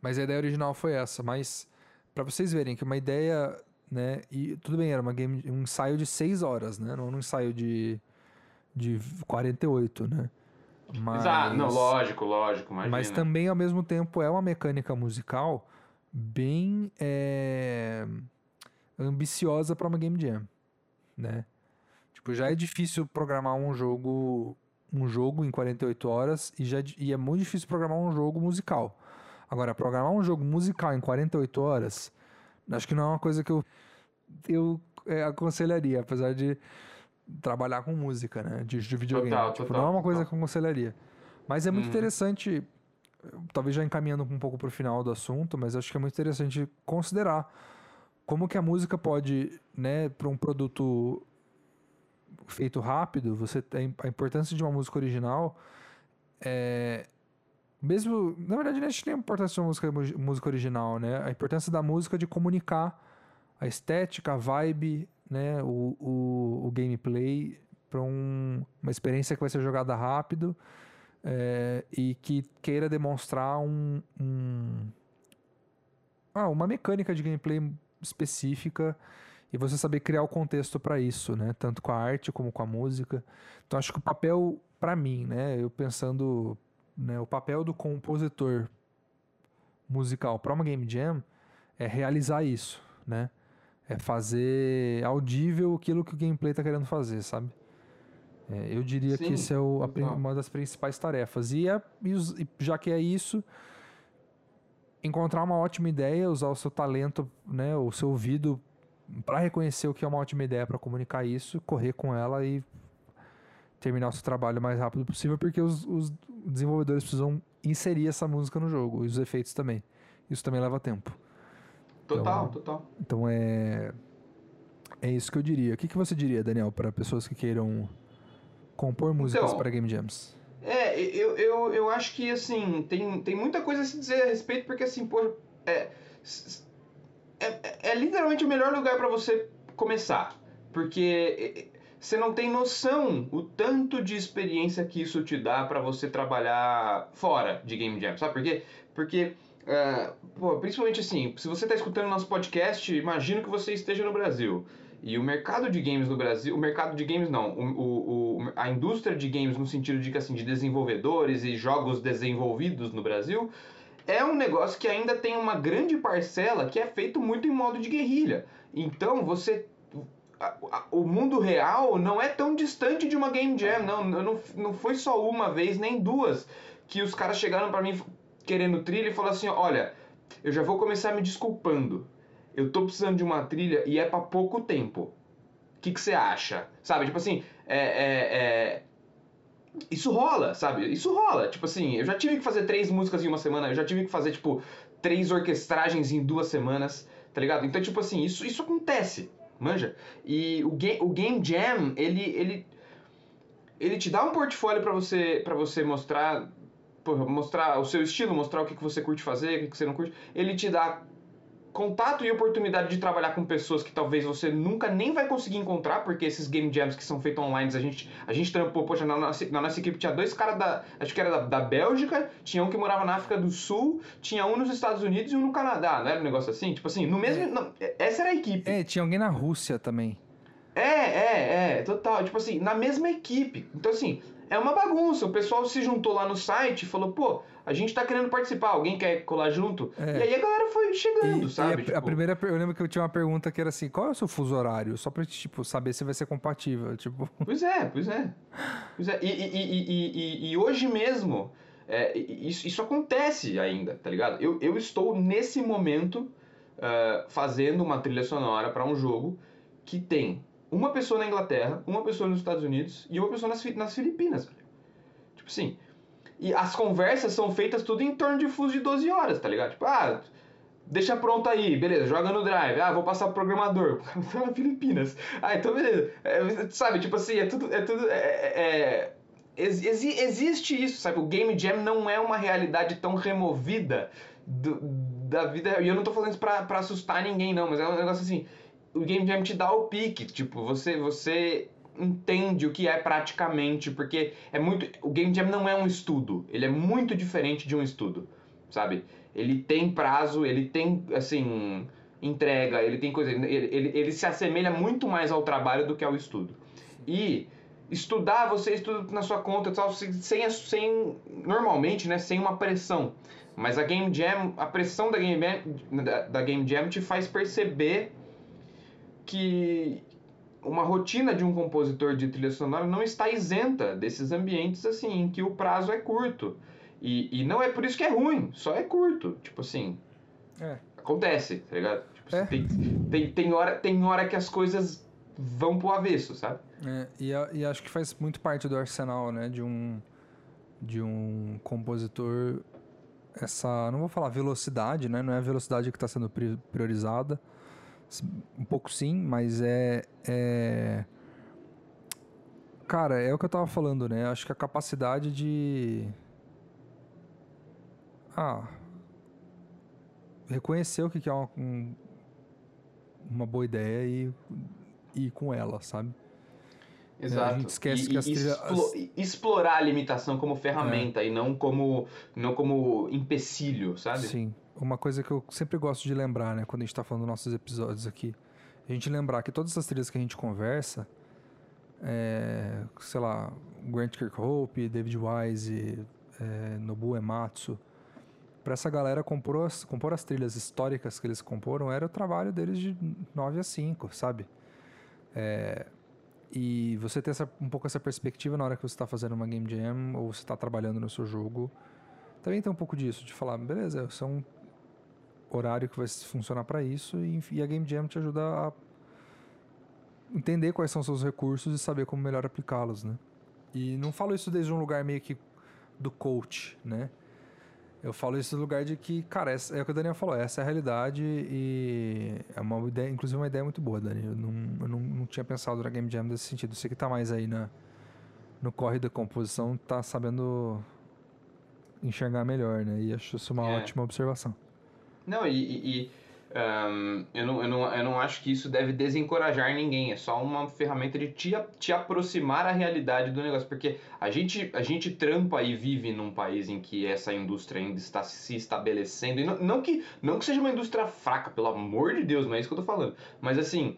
mas a ideia original foi essa. Mas, para vocês verem que uma ideia, né? E tudo bem, era uma game, um ensaio de 6 horas, né? Não era um ensaio de, de 48, né? Mas... Exato, não, lógico, lógico, imagina. Mas também, ao mesmo tempo, é uma mecânica musical bem é, ambiciosa para uma game jam, né? Tipo, já é difícil programar um jogo um jogo em 48 horas e, já, é e é muito difícil programar um jogo musical. Agora, programar um jogo musical em 48 horas, acho que não é uma coisa que eu, eu é, aconselharia, apesar de trabalhar com música, né? De, de videogame. Total, tipo, total, não é uma coisa total. que eu aconselharia. Mas é muito Uhum. interessante, talvez já encaminhando um pouco pro final do assunto, mas acho que é muito interessante considerar como que a música pode, né, para um produto feito rápido, você tem a importância de uma música original é mesmo, na verdade, nem a importância de uma música, música original, né? A importância da música de comunicar a estética, a vibe, né, o, o, o gameplay para um, uma experiência que vai ser jogada rápido é, e que queira demonstrar um, um ah, uma mecânica de gameplay específica e você saber criar o contexto para isso, né? Tanto com a arte como com a música. Então acho que o papel para mim, né? Eu pensando, né? O papel do compositor musical para uma game jam é realizar isso, né? É fazer audível aquilo que o gameplay tá querendo fazer, sabe? É, eu diria Sim, que isso é o- a uma das principais tarefas. E, é, e já que é isso, encontrar uma ótima ideia, usar o seu talento, né, o seu ouvido para reconhecer o que é uma ótima ideia para comunicar isso, correr com ela e terminar o seu trabalho o mais rápido possível, porque os, os desenvolvedores precisam inserir essa música no jogo e os efeitos também. Isso também leva tempo. Total, Então- total. Então é é isso que eu diria. O que, que você diria, Daniel, para pessoas que queiram compor músicas Então, para game jams? É, eu, eu, eu acho que, assim, tem, tem muita coisa a se dizer a respeito, porque, assim, pô, é, é, é- é literalmente o melhor lugar pra você começar. Porque você não tem noção o tanto de experiência que isso te dá pra você trabalhar fora de Game Jam, sabe por quê? Porque, é, pô, principalmente assim, se você tá escutando nosso podcast, imagino que você esteja no Brasil. E o mercado de games no Brasil, o mercado de games não, o, o- a indústria de games no sentido de que assim, de desenvolvedores e jogos desenvolvidos no Brasil, é um negócio que ainda tem uma grande parcela que é feito muito em modo de guerrilha. Então você o mundo real não é tão distante de uma game jam, não, não, não foi só uma vez nem duas que os caras chegaram pra mim querendo trilha e falaram assim, olha, eu já vou começar me desculpando. Eu tô precisando de uma trilha e é pra pouco tempo. O que você acha? Sabe, tipo assim, é, é, é, isso rola, sabe? Isso rola. Tipo assim, eu já tive que fazer três músicas em uma semana, eu já tive que fazer, tipo, três orquestragens em duas semanas, tá ligado? Então, tipo assim, isso, isso acontece, manja? E o, ga o Game Jam, ele, ele, ele te dá um portfólio pra você, pra você mostrar mostrar o seu estilo, mostrar o que, que você curte fazer, o que, que você não curte. Ele te dá contato e oportunidade de trabalhar com pessoas que talvez você nunca nem vai conseguir encontrar, porque esses game jams que são feitos online, a gente, a gente trampou, poxa, na nossa, na nossa equipe tinha dois caras da, acho que era da, da Bélgica, tinha um que morava na África do Sul, tinha um nos Estados Unidos e um no Canadá, não era um negócio assim? Tipo assim, no mesmo, não, essa era a equipe. É, tinha alguém na Rússia também. É, é, é, total, tipo assim, na mesma equipe. Então assim, é uma bagunça. O pessoal se juntou lá no site e falou, pô, a gente tá querendo participar, alguém quer colar junto? É. E aí a galera foi chegando, E- sabe? e a, Tipo, a primeira, eu lembro que eu tinha uma pergunta que era assim, qual é o seu fuso horário? Só pra, tipo, saber se vai ser compatível, tipo... Pois é, pois é. Pois é. E, e, e, e, hoje mesmo, é, isso, isso acontece ainda, tá ligado? Eu, eu estou nesse momento ah, fazendo uma trilha sonora para um jogo que tem uma pessoa na Inglaterra, uma pessoa nos Estados Unidos e uma pessoa nas, nas Filipinas. Tipo assim. E as conversas são feitas tudo em torno de fuso de 12 horas, tá ligado? Tipo, ah, deixa pronto aí, beleza, joga no drive. Ah, vou passar pro programador. Tá na Filipinas. Ah, então beleza. É, sabe, tipo assim, é tudo. É tudo. É, é- exi- existe isso, sabe? O Game Jam não é uma realidade tão removida do- da vida. E eu não tô falando isso pra, pra assustar ninguém, não, mas é um negócio assim. O Game Jam te dá o pique, tipo, você, você entende o que é praticamente, porque é muito. O Game Jam não é um estudo, ele é muito diferente de um estudo, sabe? Ele tem prazo, ele tem, assim, entrega, ele tem coisa. Ele, ele, ele se assemelha muito mais ao trabalho do que ao estudo. E estudar, você estuda na sua conta, tal, sem, sem, normalmente, né, sem uma pressão. Mas a Game Jam, a pressão da Game Jam, da, da Game Jam te faz perceber que uma rotina de um compositor de trilha sonora não está isenta desses ambientes assim, em que o prazo é curto. E, e não é por isso que é ruim, só é curto. Tipo assim, É. acontece, tá ligado? Tipo, É. tem, tem, tem, hora, tem hora que as coisas vão pro avesso, sabe? É, e, e acho que faz muito parte do arsenal, né, de um de um compositor essa, não vou falar velocidade, né, não é a velocidade que está sendo pri- priorizada, um pouco sim, mas é, é cara, é o que eu tava falando, né, acho que a capacidade de ah reconhecer o que é uma, um- uma boa ideia e e ir com ela, sabe? Exato. É, gente esquece e, que as explo- explorar a limitação como ferramenta e não como, não como empecilho, sabe? Sim. Uma coisa que eu sempre gosto de lembrar, né, quando a gente tá falando dos nossos episódios aqui, a gente lembrar que todas essas trilhas que a gente conversa, é, sei lá, Grant Kirkhope, David Wise, é, Nobuo Ematsu, pra essa galera compor as, compor as trilhas históricas que eles comporam, era o trabalho deles de 9 a 5, sabe? É, e você ter essa, um pouco essa perspectiva na hora que você está fazendo uma game jam ou você está trabalhando no seu jogo, também tem um pouco disso, de falar, beleza, um horário que vai funcionar para isso e, e a game jam te ajuda a entender quais são seus recursos e saber como melhor aplicá-los, né? E não falo isso desde um lugar meio que do coach, né? Eu falo isso do lugar de que, cara, essa, é o que o Daniel falou, essa é a realidade e é uma ideia, inclusive uma ideia muito boa, Dani. Eu não, eu não, não tinha pensado na Game Jam nesse sentido. Você que tá mais aí na, no corre da composição, tá sabendo enxergar melhor, né? E acho isso uma É. ótima observação. Não, e, e- ahn, eu, não, eu, não, eu não acho que isso deve desencorajar ninguém. É só uma ferramenta de te, te aproximar à realidade do negócio. Porque a gente, a gente trampa e vive num país em que essa indústria ainda está se estabelecendo. E não, não, que, não que seja uma indústria fraca, pelo amor de Deus, não é isso que eu tô falando. Mas assim,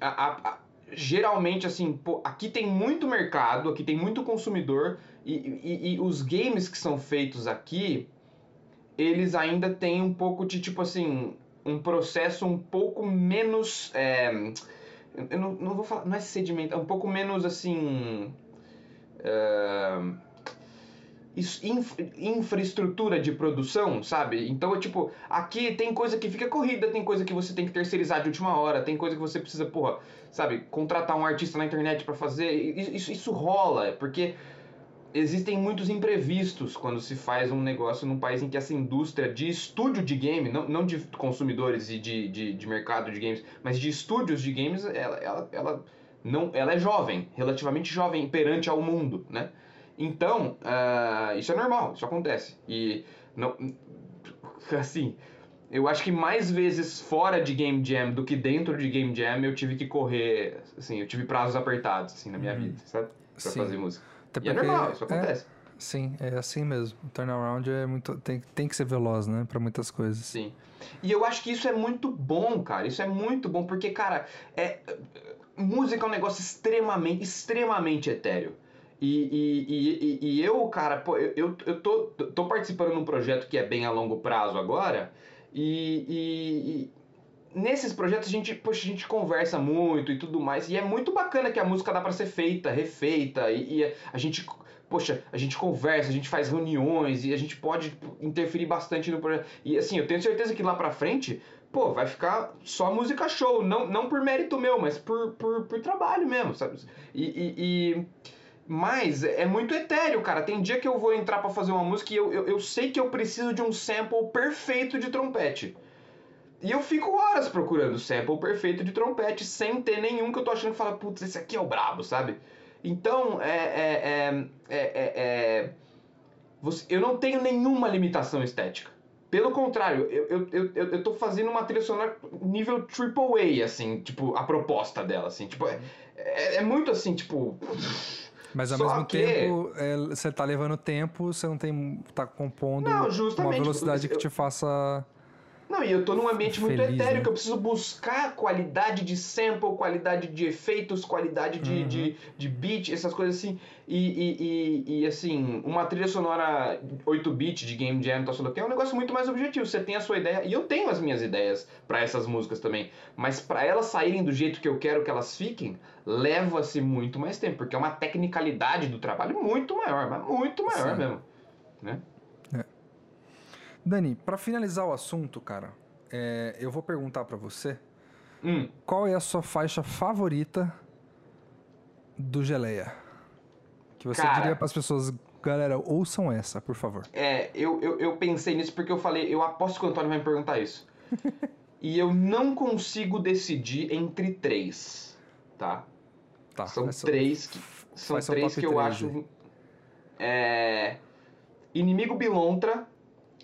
a- a- a- geralmente assim, pô, aqui tem muito mercado, aqui tem muito consumidor. E, e- e os games que são feitos aqui, eles ainda têm um pouco de, tipo assim, um processo um pouco menos. é, eu não, não vou falar, não é sedimento, é um pouco menos assim. é, is- inf- infraestrutura de produção, sabe? Então, é tipo, aqui tem coisa que fica corrida, tem coisa que você tem que terceirizar de última hora, tem coisa que você precisa, porra, sabe, contratar um artista na internet pra fazer. Isso, isso rola, porque existem muitos imprevistos quando se faz um negócio num país em que essa indústria de estúdio de game, não, não de consumidores e de, de, de mercado de games, mas de estúdios de games, ela, ela, ela, não, ela é jovem, relativamente jovem perante ao mundo, né? Então, uh, isso é normal, isso acontece. E, não, assim, eu acho que mais vezes fora de Game Jam do que dentro de Game Jam eu tive que correr, assim, eu tive prazos apertados, assim, na minha uhum. vida, sabe? Pra Sim. fazer música. Até e é normal, isso acontece. É... Sim, é assim mesmo. O turnaround é muito. Tem, tem que ser veloz, né? Pra muitas coisas. Sim. E eu acho que isso é muito bom, cara. Isso é muito bom, porque, cara, é. Música é um negócio extremamente, extremamente etéreo. E, e, e, e, eu, cara, pô, eu, eu tô, tô participando de um projeto que é bem a longo prazo agora, e, nesses projetos a gente, poxa, a gente conversa muito e tudo mais, e é muito bacana que a música dá para ser feita, refeita, e, a gente poxa, a gente conversa, a gente faz reuniões e a gente pode interferir bastante no projeto. E assim, eu tenho certeza que lá pra frente, pô, vai ficar só música show, não, não por mérito meu, mas por, por, por trabalho mesmo, sabe? E, e, e, Mas é muito etéreo, cara. Tem dia que eu vou entrar para fazer uma música e eu, eu, eu sei que eu preciso de um sample perfeito de trompete. E eu fico horas procurando o sample perfeito de trompete sem ter nenhum que eu tô achando que fala, putz, esse aqui é o brabo, sabe? Então, é, é, é, é, você, eu não tenho nenhuma limitação estética. Pelo contrário, eu, eu, eu, eu tô fazendo uma trilha sonora nível AAA, assim, tipo, a proposta dela, assim, tipo, é, é, é muito assim, tipo... Mas ao mesmo que... tempo, é, você tá levando tempo, você não tem. tá compondo não, uma velocidade que te faça não, e eu tô num ambiente muito Feliz, etéreo, né? que eu preciso buscar qualidade de sample, qualidade de efeitos, qualidade de, uhum. de, de beat, essas coisas assim. E, e, e, e assim, uma trilha sonora 8-bit de Game Jam, tal, que é um negócio muito mais objetivo. Você tem a sua ideia, e eu tenho as minhas ideias para essas músicas também. Mas para elas saírem do jeito que eu quero que elas fiquem, leva-se muito mais tempo, porque é uma tecnicalidade do trabalho muito maior, mas muito maior Sim. mesmo. Né? Dani, para finalizar o assunto, cara, é, eu vou perguntar para você hum. qual é a sua faixa favorita do Geleia? Que você cara, diria para as pessoas, galera, ouçam essa, por favor. É, eu, eu, eu pensei nisso porque eu falei, eu aposto que o Antônio vai me perguntar isso. e eu não consigo decidir entre três, tá? Tá. São três que, são três que eu acho. É, Inimigo Bilontra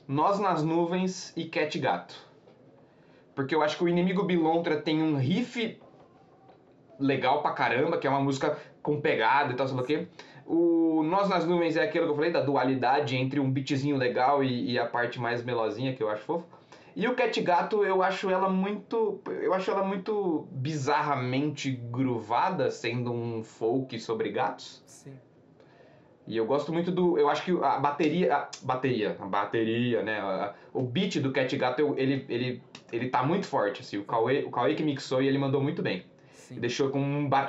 nós nas Nuvens e Cat Gato. Porque eu acho que o Inimigo Bilontra tem um riff legal pra caramba, que é uma música com pegada e tal, sei lá o quê. O Nós nas Nuvens é aquilo que eu falei, da dualidade entre um beatzinho legal e, e a parte mais melosinha, que eu acho fofo. E o Cat Gato, eu acho ela muito. Eu acho ela muito bizarramente groovada, sendo um folk sobre gatos. Sim. E eu gosto muito do. Eu acho que a bateria. A bateria, a bateria, né? A, o beat do Cat Gato, ele, ele, ele tá muito forte. Assim, o, Cauê, o Cauê que mixou e ele mandou muito bem. Sim. Deixou com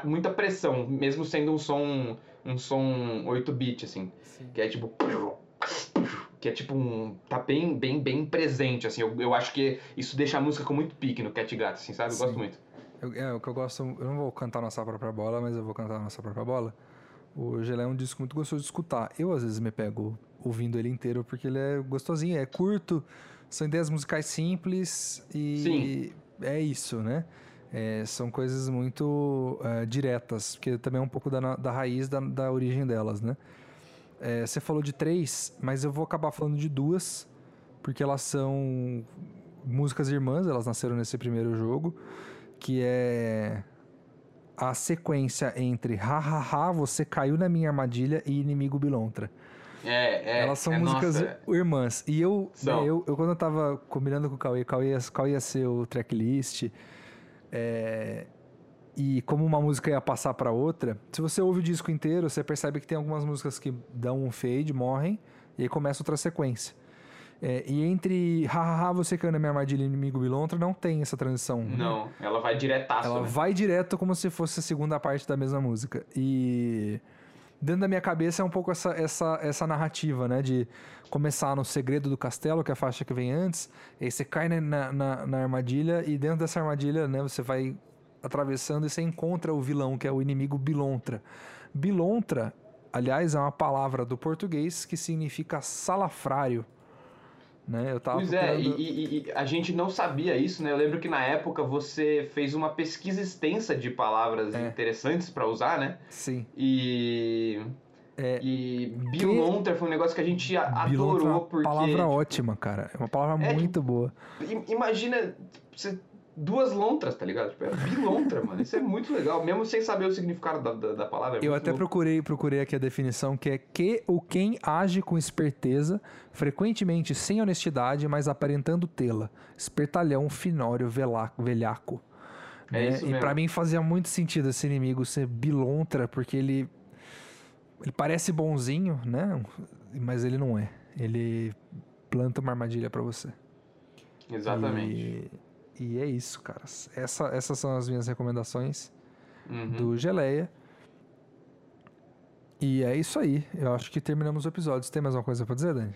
muita pressão, mesmo sendo um som. Um som 8-bit, assim. Sim. Que é tipo. Que é tipo um. Tá bem, bem, bem presente, assim. Eu, eu acho que isso deixa a música com muito pique no Cat Gato, assim, sabe? Eu Sim. gosto muito. Eu, é, o que eu gosto. Eu não vou cantar nossa própria bola, mas eu vou cantar nossa própria bola. O Gelé é um disco muito gostoso de escutar. Eu, às vezes, me pego ouvindo ele inteiro porque ele é gostosinho, é curto, são ideias musicais simples e Sim. é isso, né? É, são coisas muito uh, diretas, porque também é um pouco da, da raiz da, da origem delas, né? É, você falou de três, mas eu vou acabar falando de duas, porque elas são músicas irmãs, elas nasceram nesse primeiro jogo, que é a sequência entre hahaha, você caiu na minha armadilha e inimigo bilontra. É, é. Elas são é, músicas nossa. irmãs. E eu, né, eu, eu, quando eu tava combinando com o Cauê, qual ia, qual ia ser o tracklist, é, e como uma música ia passar para outra, se você ouve o disco inteiro, você percebe que tem algumas músicas que dão um fade, morrem, e aí começa outra sequência. É, e entre hahaha, você caiu na minha armadilha inimigo Bilontra, não tem essa transição. Não, né? ela vai diretaço. Ela né? vai direto como se fosse a segunda parte da mesma música. E dentro da minha cabeça é um pouco essa, essa, essa narrativa, né? De começar no Segredo do Castelo, que é a faixa que vem antes, aí você cai na, na, na armadilha e dentro dessa armadilha, né, você vai atravessando e você encontra o vilão, que é o inimigo Bilontra. Bilontra, aliás, é uma palavra do português que significa salafrário. Né? Eu tava pois é, procurando... é, e, e, a gente não sabia isso, né? Eu lembro que na época você fez uma pesquisa extensa de palavras é. interessantes para usar, né? Sim. E É, e Bilontra foi um negócio que a gente adorou é uma porque. palavra ótima, cara. É uma palavra é, muito boa. Imagina você duas lontras, tá ligado? Tipo, é bilontra, mano. Isso é muito legal, mesmo sem saber o significado da, da, da palavra. É eu até procurei, procurei aqui a definição, que é que o quem age com esperteza, frequentemente sem honestidade, mas aparentando tê-la. Espertalhão, finório, velhaco. É né? isso mesmo. E pra mim fazia muito sentido esse inimigo ser bilontra, porque ele. Ele parece bonzinho, né? Mas ele não é. Ele planta uma armadilha para você. Exatamente. E e é isso, cara. Essa, essas são as minhas recomendações uhum. do Geleia. E é isso aí. Eu acho que terminamos o episódio. Você tem mais uma coisa pra dizer, Dani?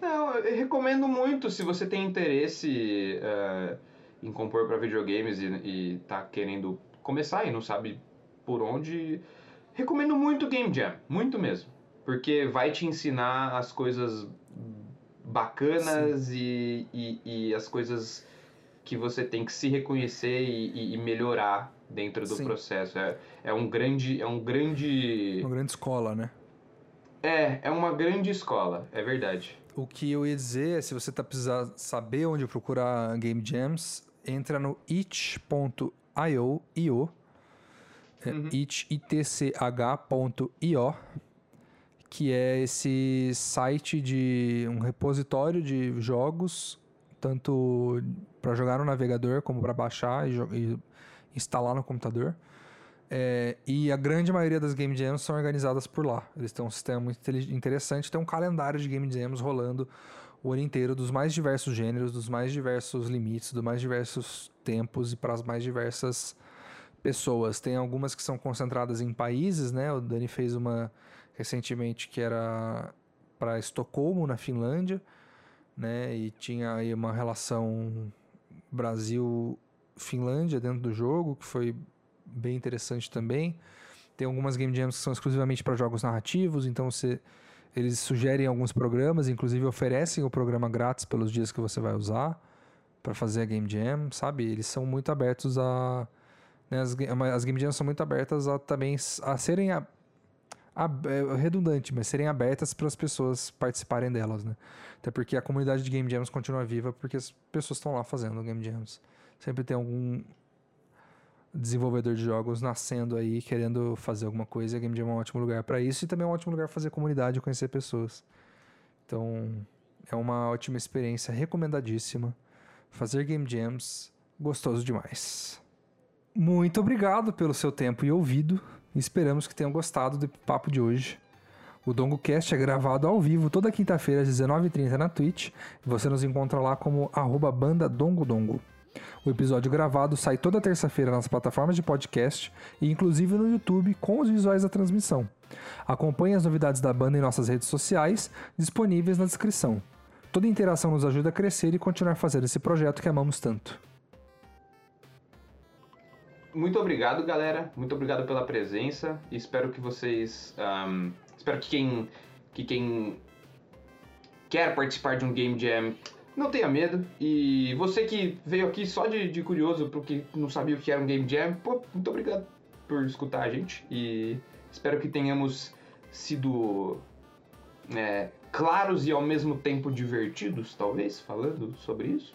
Não, eu recomendo muito se você tem interesse uh, em compor para videogames e, e tá querendo começar e não sabe por onde. Recomendo muito Game Jam, muito mesmo. Porque vai te ensinar as coisas bacanas e, e, e, as coisas que você tem que se reconhecer e, e melhorar dentro do Sim. processo. É, é um grande. É um grande. Uma grande escola, né? É, é uma grande escola, é verdade. O que eu ia dizer é, se você tá precisando saber onde procurar Game Jams, entra no itch.io, io, é uhum. itch.io, que é esse site de um repositório de jogos, tanto para jogar no navegador, como para baixar e, e, instalar no computador. É, e a grande maioria das Game Jams são organizadas por lá. Eles têm um sistema muito interessante, tem um calendário de Game Jams rolando o ano inteiro, dos mais diversos gêneros, dos mais diversos limites, dos mais diversos tempos e para as mais diversas pessoas. Tem algumas que são concentradas em países, né? O Dani fez uma recentemente que era para Estocolmo, na Finlândia, né? E tinha aí uma relação Brasil-Finlândia dentro do jogo, que foi bem interessante também. Tem algumas game jams que são exclusivamente para jogos narrativos, então você, eles sugerem alguns programas, inclusive oferecem o programa grátis pelos dias que você vai usar para fazer a game jam, sabe? Eles são muito abertos a né, as, as game jams são muito abertas a também a serem a, redundante, mas serem abertas para as pessoas participarem delas, né? Até porque a comunidade de Game Jams continua viva porque as pessoas estão lá fazendo Game Jams. Sempre tem algum desenvolvedor de jogos nascendo aí, querendo fazer alguma coisa. E a Game Jam é um ótimo lugar para isso e também é um ótimo lugar para fazer comunidade e conhecer pessoas. Então, é uma ótima experiência, recomendadíssima. Fazer Game Jams, gostoso demais. Muito obrigado pelo seu tempo e ouvido. Esperamos que tenham gostado do papo de hoje. O DongoCast é gravado ao vivo toda quinta-feira às 19h30 na Twitch. E você nos encontra lá como arroba banda Dongodongo. O episódio gravado sai toda terça-feira nas plataformas de podcast e inclusive no YouTube com os visuais da transmissão. Acompanhe as novidades da banda em nossas redes sociais, disponíveis na descrição. Toda interação nos ajuda a crescer e continuar fazendo esse projeto que amamos tanto. Muito obrigado, galera. Muito obrigado pela presença. Espero que vocês um, Espero que quem, que quem quer participar de um Game Jam não tenha medo. E você que veio aqui só de, de curioso, porque não sabia o que era um Game Jam, pô, muito obrigado por escutar a gente. E espero que tenhamos sido é, claros e ao mesmo tempo divertidos, talvez, falando sobre isso.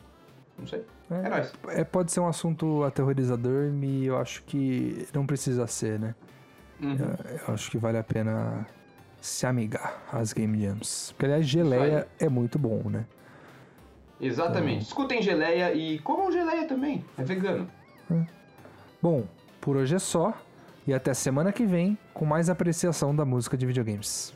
Não sei. É, é nóis. É, pode ser um assunto aterrorizador e eu acho que não precisa ser, né? Uhum. Eu, eu acho que vale a pena se amigar às Game Jams. Porque, aliás, geleia é muito bom, né? Exatamente. Então... Escutem geleia e comam geleia também. É vegano. É. Bom, por hoje é só. E até semana que vem com mais apreciação da música de videogames.